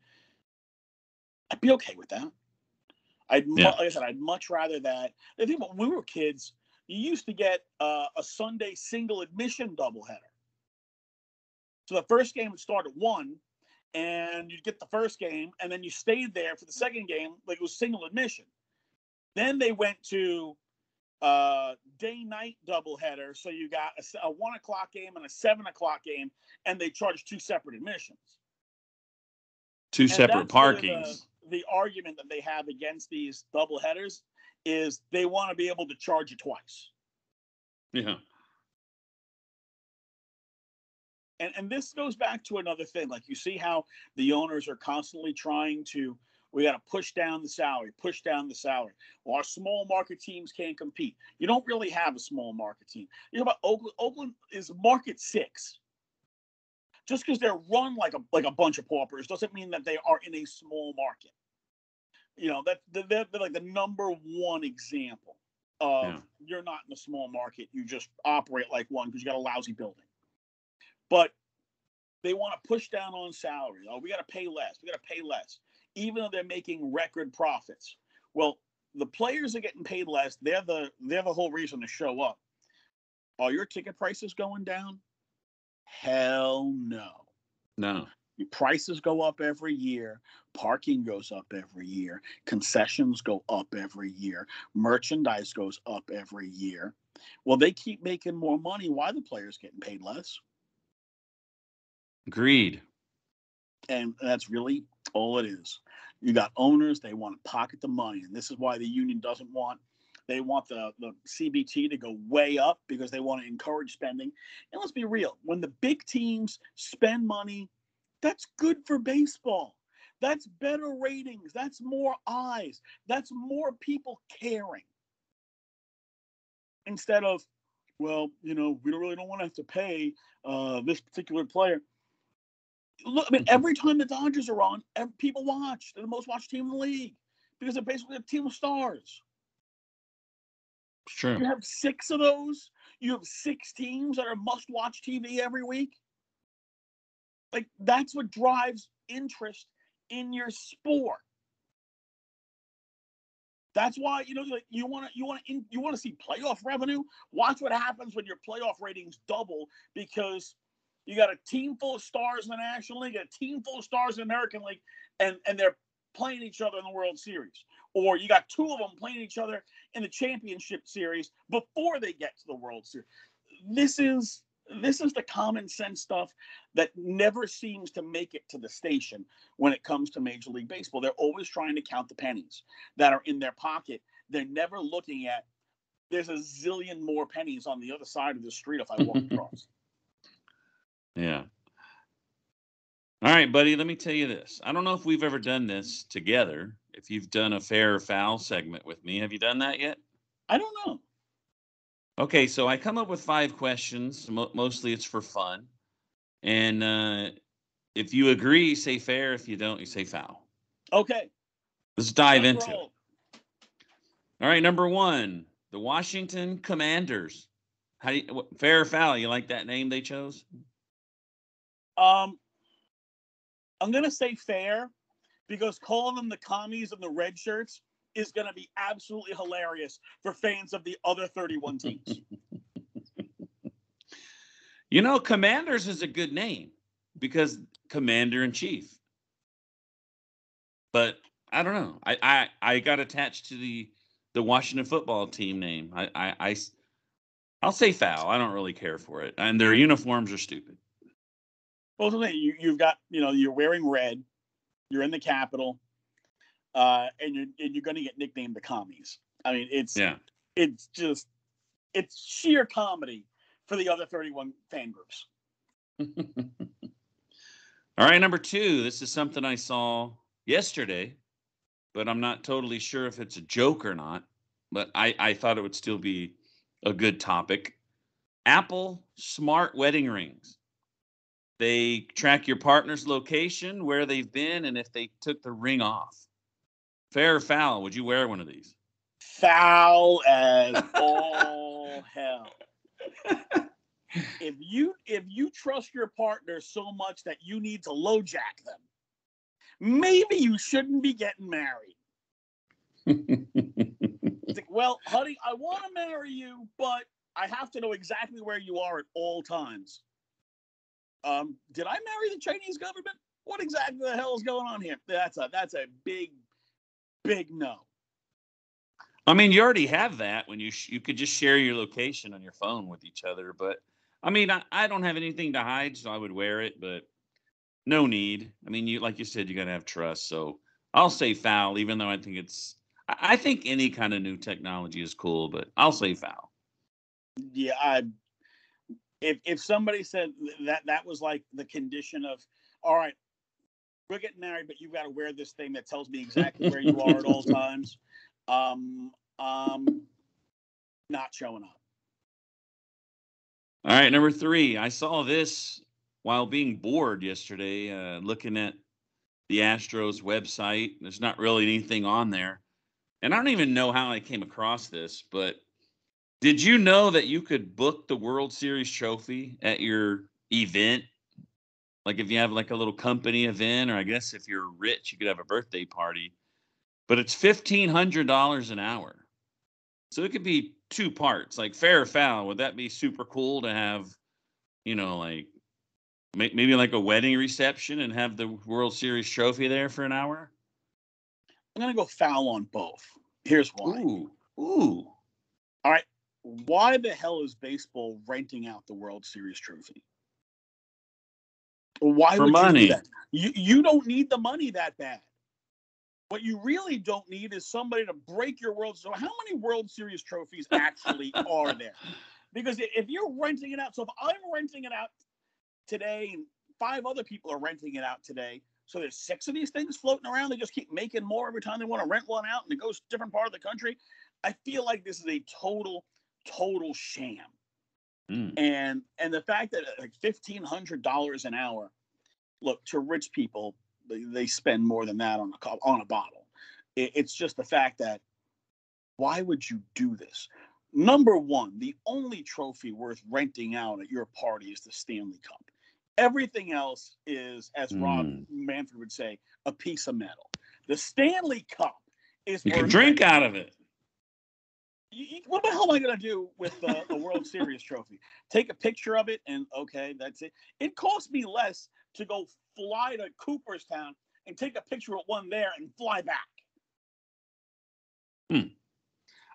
I'd be okay with that. I'd yeah. like I said, I'd much rather that. I think when we were kids, you used to get uh, a Sunday single admission doubleheader. So the first game would start at one, and you'd get the first game, and then you stayed there for the second game, like it was single admission. Then they went to uh, day night doubleheader. So you got a, a, one o'clock game and a seven o'clock game, and they charged two separate admissions. Two and separate parkings. The, the, argument that they have against these double headers is they want to be able to charge you twice. Yeah. And and this goes back to another thing. Like you see how the owners are constantly trying to we got to push down the salary push down the salary. Well our small market teams can't compete. You don't really have a small market team. You know about oakland oakland is market six just because they're run like a like a bunch of paupers doesn't mean that they are in a small market you know that they're, they're like the number one example of yeah. you're not in a small market you just operate like one because you got a lousy building but they want to push down on salary. Oh, we got to pay less. We got to pay less, even though they're making record profits. Well, the players are getting paid less. They're the they're the whole reason to show up. Are your ticket prices going down? Hell no. No. Prices go up every year. Parking goes up every year. Concessions go up every year. Merchandise goes up every year. Well, they keep making more money. Why the players getting paid less? Greed. And that's really all it is. You got owners, they want to pocket the money. And this is why the union doesn't want, they want the, the CBT to go way up because they want to encourage spending. And let's be real when the big teams spend money, that's good for baseball. That's better ratings. That's more eyes. That's more people caring. Instead of, well, you know, we don't really don't want to have to pay uh, this particular player. Look, I mean, mm-hmm. every time the Dodgers are on, people watch. They're the most watched team in the league because they're basically a team of stars. Sure. You have six of those. You have six teams that are must-watch TV every week. Like that's what drives interest in your sport. That's why you know like you want to you want to you want to see playoff revenue. Watch what happens when your playoff ratings double because you got a team full of stars in the National League, a team full of stars in the American League, and and they're playing each other in the World Series. Or you got two of them playing each other in the championship series before they get to the World Series. This is this is the common sense stuff that never seems to make it to the station when it comes to Major League Baseball. They're always trying to count the pennies that are in their pocket. They're never looking at there's a zillion more pennies on the other side of the street if I walk across. Yeah. All right, buddy, let me tell you this. I don't know if we've ever done this together. If you've done a fair or foul segment with me, have you done that yet? I don't know. Okay, so I come up with five questions. Mo- mostly it's for fun. And uh, if you agree, you say fair. If you don't, you say foul. Okay. Let's dive let's into it. All right, number one, the Washington Commanders. How do you, fair or foul? You like that name they chose? Um, I'm gonna say fair because calling them the commies and the red shirts is gonna be absolutely hilarious for fans of the other 31 teams. You know, Commanders is a good name because Commander in Chief. But I don't know. I I, I got attached to the the Washington football team name. I I I'll say foul. I don't really care for it, and their uniforms are stupid. Well, that's the thing. You, you've got, you know, you're wearing red, you're in the capital, uh, and you're and you're going to get nicknamed the commies. I mean, it's Yeah. it's just it's sheer comedy for the other 31 fan groups. All right, number two. This is something I saw yesterday, but I'm not totally sure if it's a joke or not. But I, I thought it would still be a good topic. Apple smart wedding rings. They track your partner's location, where they've been, and if they took the ring off. Fair or foul? Would you wear one of these? Foul as all hell. If you if you trust your partner so much that you need to LoJack them, maybe you shouldn't be getting married. It's like, well, honey, I want to marry you, but I have to know exactly where you are at all times. Um, did I marry the Chinese government? What exactly the hell is going on here? That's a that's a big, big no. I mean, you already have that when you sh- you could just share your location on your phone with each other. But I mean, I, I don't have anything to hide, so I would wear it. But no need. I mean, you like you said, you got to have trust. So I'll say foul, even though I think it's. I, I think any kind of new technology is cool, but I'll say foul. Yeah, I. If if somebody said that that was like the condition of, all right, we're getting married, but you've got to wear this thing that tells me exactly where you are at all times. Um, um, not showing up. All right, number three. I saw this while being bored yesterday, uh, looking at the Astros website. There's not really anything on there. And I don't even know how I came across this, but did you know that you could book the World Series trophy at your event? Like if you have like a little company event, or I guess if you're rich, you could have a birthday party. But it's fifteen hundred dollars an hour. So it could be two parts, like fair or foul. Would that be super cool to have, you know, like maybe like a wedding reception and have the World Series trophy there for an hour? I'm gonna go foul on both. Here's why. Ooh, ooh. All right, why the hell is baseball renting out the World Series trophy? Why For would you money. do that? You you don't need the money that bad. What you really don't need is somebody to break your world. So how many World Series trophies actually are there? Because if you're renting it out, so if I'm renting it out today and five other people are renting it out today, so there's six of these things floating around. They just keep making more every time they want to rent one out, and it goes to a different part of the country. I feel like this is a total, total sham. Mm. And and the fact that uh, like fifteen hundred dollars an hour, look to rich people, they, spend more than that on a on a bottle. It, it's just the fact that why would you do this? Number one, the only trophy worth renting out at your party is the Stanley Cup. Everything else is, as Rob Mm. Manfred would say, a piece of metal. The Stanley Cup is You can drink renting. out of it. You- what the hell am I going to do with the, the World Series trophy? Take a picture of it and okay, that's it. It cost me less to go fly to Cooperstown and take a picture of one there and fly back. Hmm.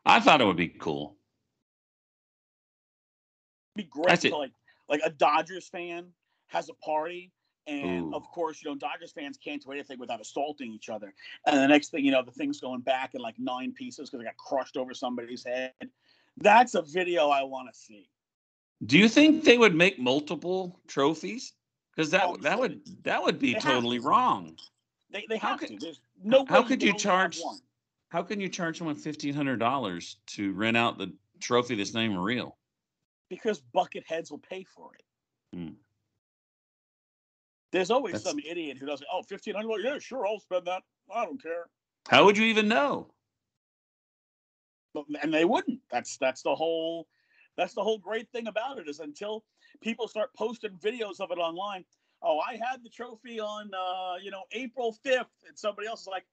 I thought it would be cool. It'd be great That's to it. like like a Dodgers fan has a party. And Ooh. of course, you know, Dodgers fans can't do anything without assaulting each other. And the next thing you know, the thing's going back in like nine pieces because it got crushed over somebody's head. That's a video I want to see. Do you think they would make multiple trophies? Because that Oh, that would that would be totally to. wrong. They they How have could- to. There's no. how could you charge- one. How can you charge someone fifteen hundred dollars to rent out the trophy that's not even real? Because bucket heads will pay for it. Hmm. There's always That's- some idiot who does it. Oh, fifteen hundred. Yeah, sure, I'll spend that. I don't care. How would you even know? But, and they wouldn't. That's that's the whole. That's the whole great thing about it is until people start posting videos of it online. Oh, I had the trophy on, uh, you know, April fifth, and somebody else is like,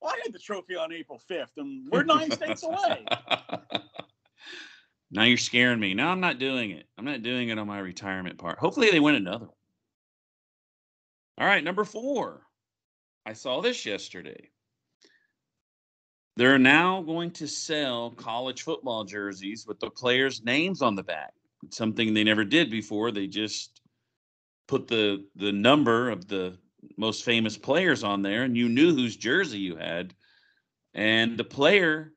well, I had the trophy on April fifth, and we're nine states away. now you're scaring me. Now I'm not doing it. I'm not doing it on my retirement part. Hopefully they win another one. All right, number four. I saw this yesterday. They're now going to sell college football jerseys with the players' names on the back. It's something they never did before. They just put the the number of the most famous players on there, and you knew whose jersey you had. And the player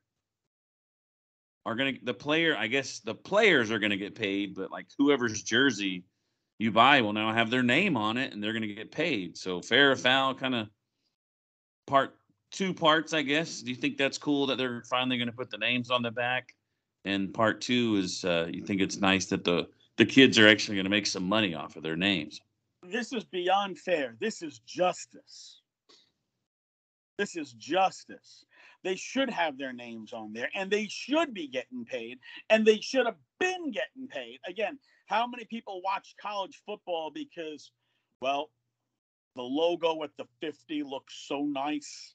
are gonna the player, I guess the players are gonna get paid, but like whoever's jersey you buy will now have their name on it and they're gonna get paid. So fair or foul kind of part two parts, I guess. Do you think that's cool that they're finally gonna put the names on the back? And part two is uh, you think it's nice that the the kids are actually gonna make some money off of their names. this is beyond fair. This is justice. This is justice. They should have their names on there and they should be getting paid and they should have been getting paid. Again, how many people watch college football because, well, the logo at the 50 looks so nice?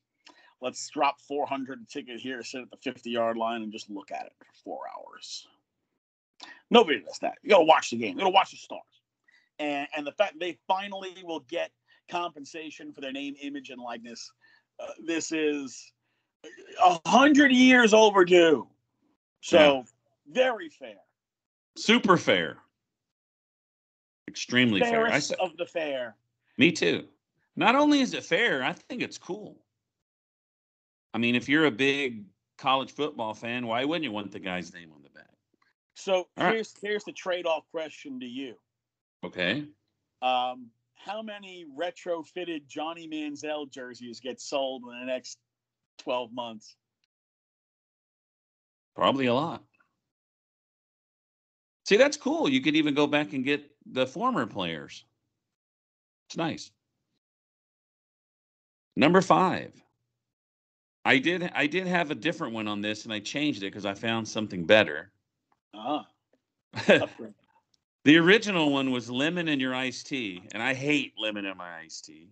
Let's drop 400 a ticket here, sit at the 50 yard line, and just look at it for four hours. Nobody does that. You got to watch the game, you got to watch the stars and and the fact they finally will get compensation for their name, image, and likeness. Uh, this is a hundred years overdue. So very fair. Super fair. Extremely fair. I said, of the fair. me too. Not only is it fair, I think it's cool. I mean, if you're a big college football fan, why wouldn't you want the guy's name on the back? So All right. here's here's the trade-off question to you. Okay. Um, how many retrofitted Johnny Manziel jerseys get sold in the next 12 months? Probably a lot. See, that's cool. You could even go back and get the former players. It's nice. Number five. I did I did have a different one on this and I changed it because I found something better. Ah, the original one was lemon in your iced tea, and I hate lemon in my iced tea.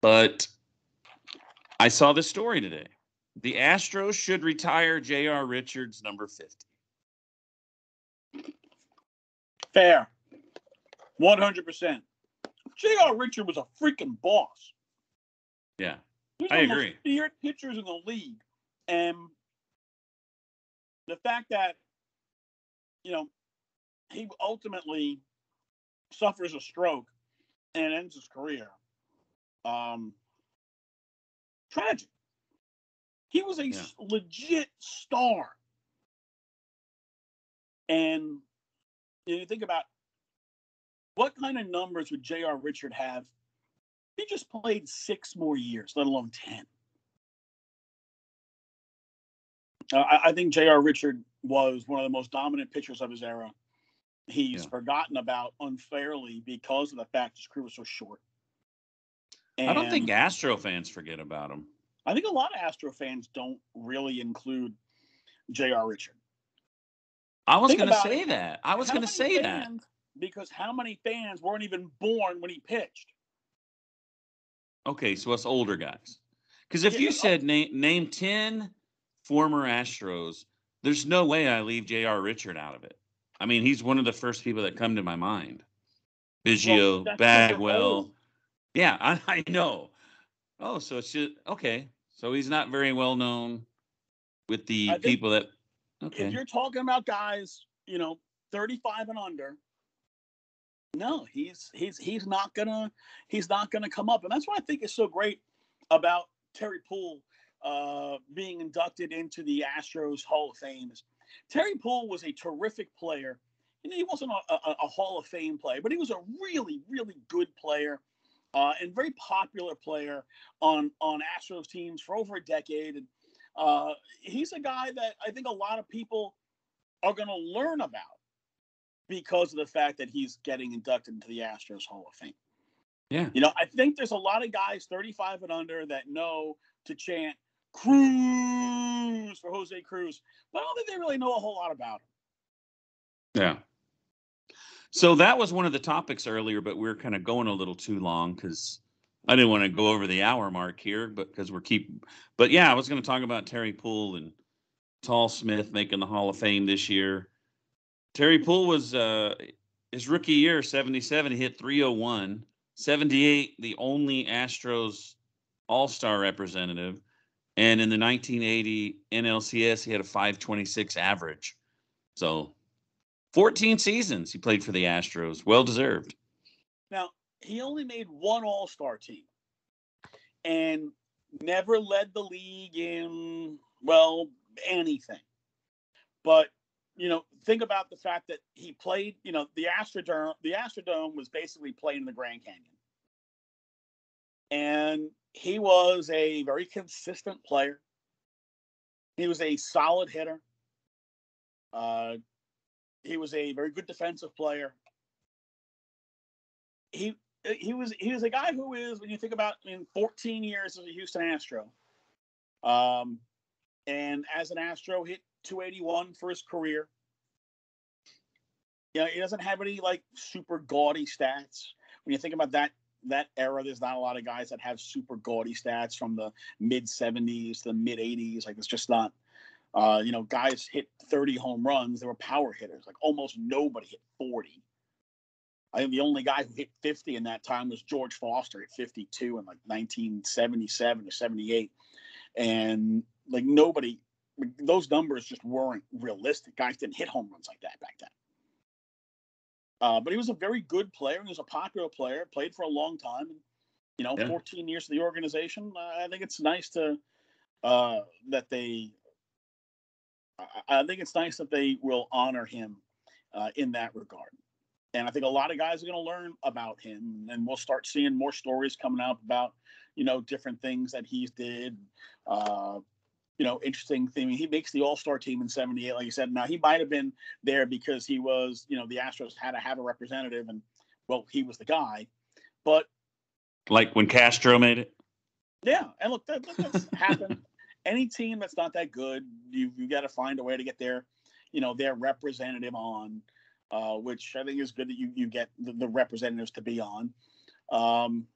But I saw this story today. The Astros should retire J.R. Richard's number 50. Fair. 100%. J.R. Richard was a freaking boss. Yeah. He's I one of agree. feared pitchers in the league. And the fact that, you know, he ultimately suffers a stroke and ends his career. Um, tragic. He was a Yeah. legit star. And you, know, you think about what kind of numbers would J.R. Richard have? He just played six more years, let alone 10. Uh, I, I think J.R. Richard was one of the most dominant pitchers of his era. He's Yeah. forgotten about unfairly because of the fact his career was so short. I don't think Astro fans forget about him. I think a lot of Astro fans don't really include J.R. Richard. I was going to say it. that. I was going to say that. Because how many fans weren't even born when he pitched? Okay, so us older guys. Because if Yeah, you said name name ten former Astros, there's no way I leave J.R. Richard out of it. I mean, he's one of the first people that come to my mind. Biggio, they're Bagwell. Yeah, I, I know. Oh, so it's just okay. So he's not very well known with the think people that. Okay. If you're talking about guys, you know, 35 and under, no, he's he's he's not gonna he's not gonna come up, and that's why I think it's so great about Terry Puhl uh, being inducted into the Astros Hall of Fame. Terry Puhl was a terrific player. you know, he wasn't a, a, a, Hall of Fame player, but he was a really, really good player uh, and very popular player on on Astros teams for over a decade. And uh, he's a guy that I think a lot of people are going to learn about because of the fact that he's getting inducted into the Astros Hall of Fame. Yeah. You know, I think there's a lot of guys 35 and under that know to chant Cruz for Jose Cruz, but I don't think they really know a whole lot about him. Yeah. So that was one of the topics earlier, but we are kind of going a little too long because I didn't want to go over the hour mark here, but because we're keep. But yeah, I was going to talk about Terry Puhl and Tal Smith making the Hall of Fame this year. Terry Puhl was uh, his rookie year, 77. He hit 301. 78, the only Astros All Star representative. And in the 1980 NLCS, he had a 526 average. So 14 seasons he played for the Astros. Well deserved. Now, he only made one All Star team and never led the league in, well, anything. But, you know, think about the fact that he played, you know, the Astrodome, the Astrodome was basically playing in the Grand Canyon. And he was a very consistent player. He was a solid hitter. Uh, he was a very good defensive player. He he was he was a guy who is when you think about in 14 years as a Houston Astro, um, and as an Astro hit 281 for his career. You know, he doesn't have any like super gaudy stats. When you think about that that era, there's not a lot of guys that have super gaudy stats from the mid 70s to the mid 80s. Like it's just not. Uh, you know, guys hit 30 home runs. They were power hitters. Like almost nobody hit 40. I think the only guy who hit 50 in that time was George Foster at 52 in like 1977 or 78. And like nobody, those numbers just weren't realistic. Guys didn't hit home runs like that back then. Uh, but he was a very good player. He was a popular player. Played for a long time. You know, yeah. 14 years of the organization. Uh, I think it's nice to uh, that they. I, I, think it's nice that they will honor him uh, in that regard. And I think a lot of guys are going to learn about him, and we'll start seeing more stories coming out about, you know, different things that he's did. Uh, you know, interesting thing. He makes the All Star team in '78, like you said. Now he might have been there because he was, you know, the Astros had to have a representative, and well, he was the guy. But like when Castro made it. Yeah, and look, that, that's happened. Any team that's not that good, you you got to find a way to get their, you know, their representative on, uh, which I think is good that you you get the, the representatives to be on. Um,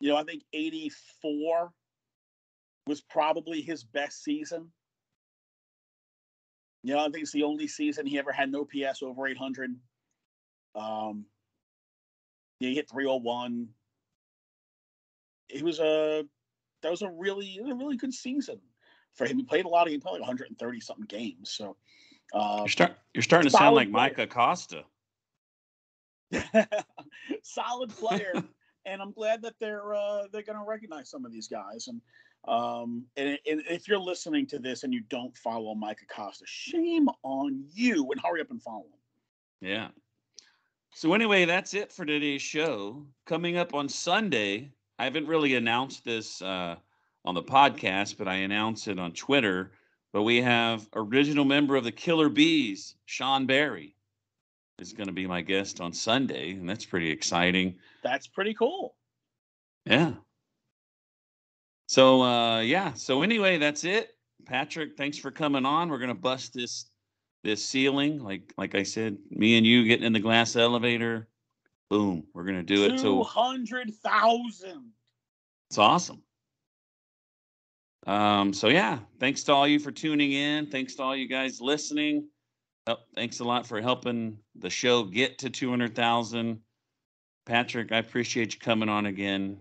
you know, I think '84 was probably his best season. You know, I think it's the only season he ever had no PS over 800. Um, he hit 301. He was a that was a really a really good season for him. He played a lot of he played like 130 something games. So uh, you're, start, you're starting to sound like player. Mike Acosta. solid player, and I'm glad that they're uh, they're going to recognize some of these guys. And um, and, and, if you're listening to this and you don't follow Mike Acosta, shame on you and hurry up and follow him. Yeah. So, anyway, that's it for today's show. Coming up on Sunday, I haven't really announced this uh, on the podcast, but I announced it on Twitter. But we have original member of the Killer Bees, Sean Berry, is going to be my guest on Sunday, and that's pretty exciting. That's pretty cool. Yeah. So uh, yeah. So anyway, that's it. Patrick, thanks for coming on. We're gonna bust this this ceiling. Like like I said, me and you getting in the glass elevator. Boom. We're gonna do it. Two hundred thousand. It's awesome. Um, so yeah, thanks to all you for tuning in. Thanks to all you guys listening. Oh, thanks a lot for helping the show get to 200,000. Patrick, I appreciate you coming on again.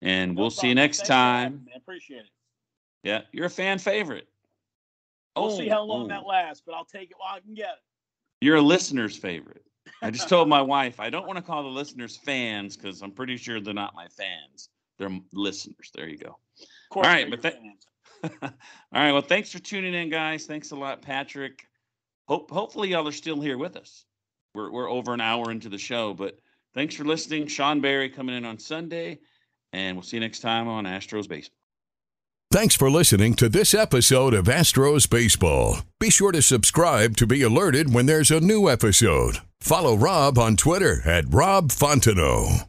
And we'll see you next Thanks time. I appreciate it. Yeah, you're a fan favorite. We'll oh, see how long oh. that lasts, but I'll take it while I can get it. You're a listener's favorite. I just told my wife I don't want to call the listeners fans because I'm pretty sure they're not my fans. They're listeners. There you go. All right, but that. All right. Well, thanks for tuning in, guys. Thanks a lot, Patrick. hope hopefully y'all are still here with us. We're we're over an hour into the show, but thanks for listening. Sean Berry coming in on Sunday, and we'll see you next time on Astros Baseball. Thanks for listening to this episode of Astros Baseball. Be sure to subscribe to be alerted when there's a new episode. Follow Rob on Twitter at Rob Fontenot.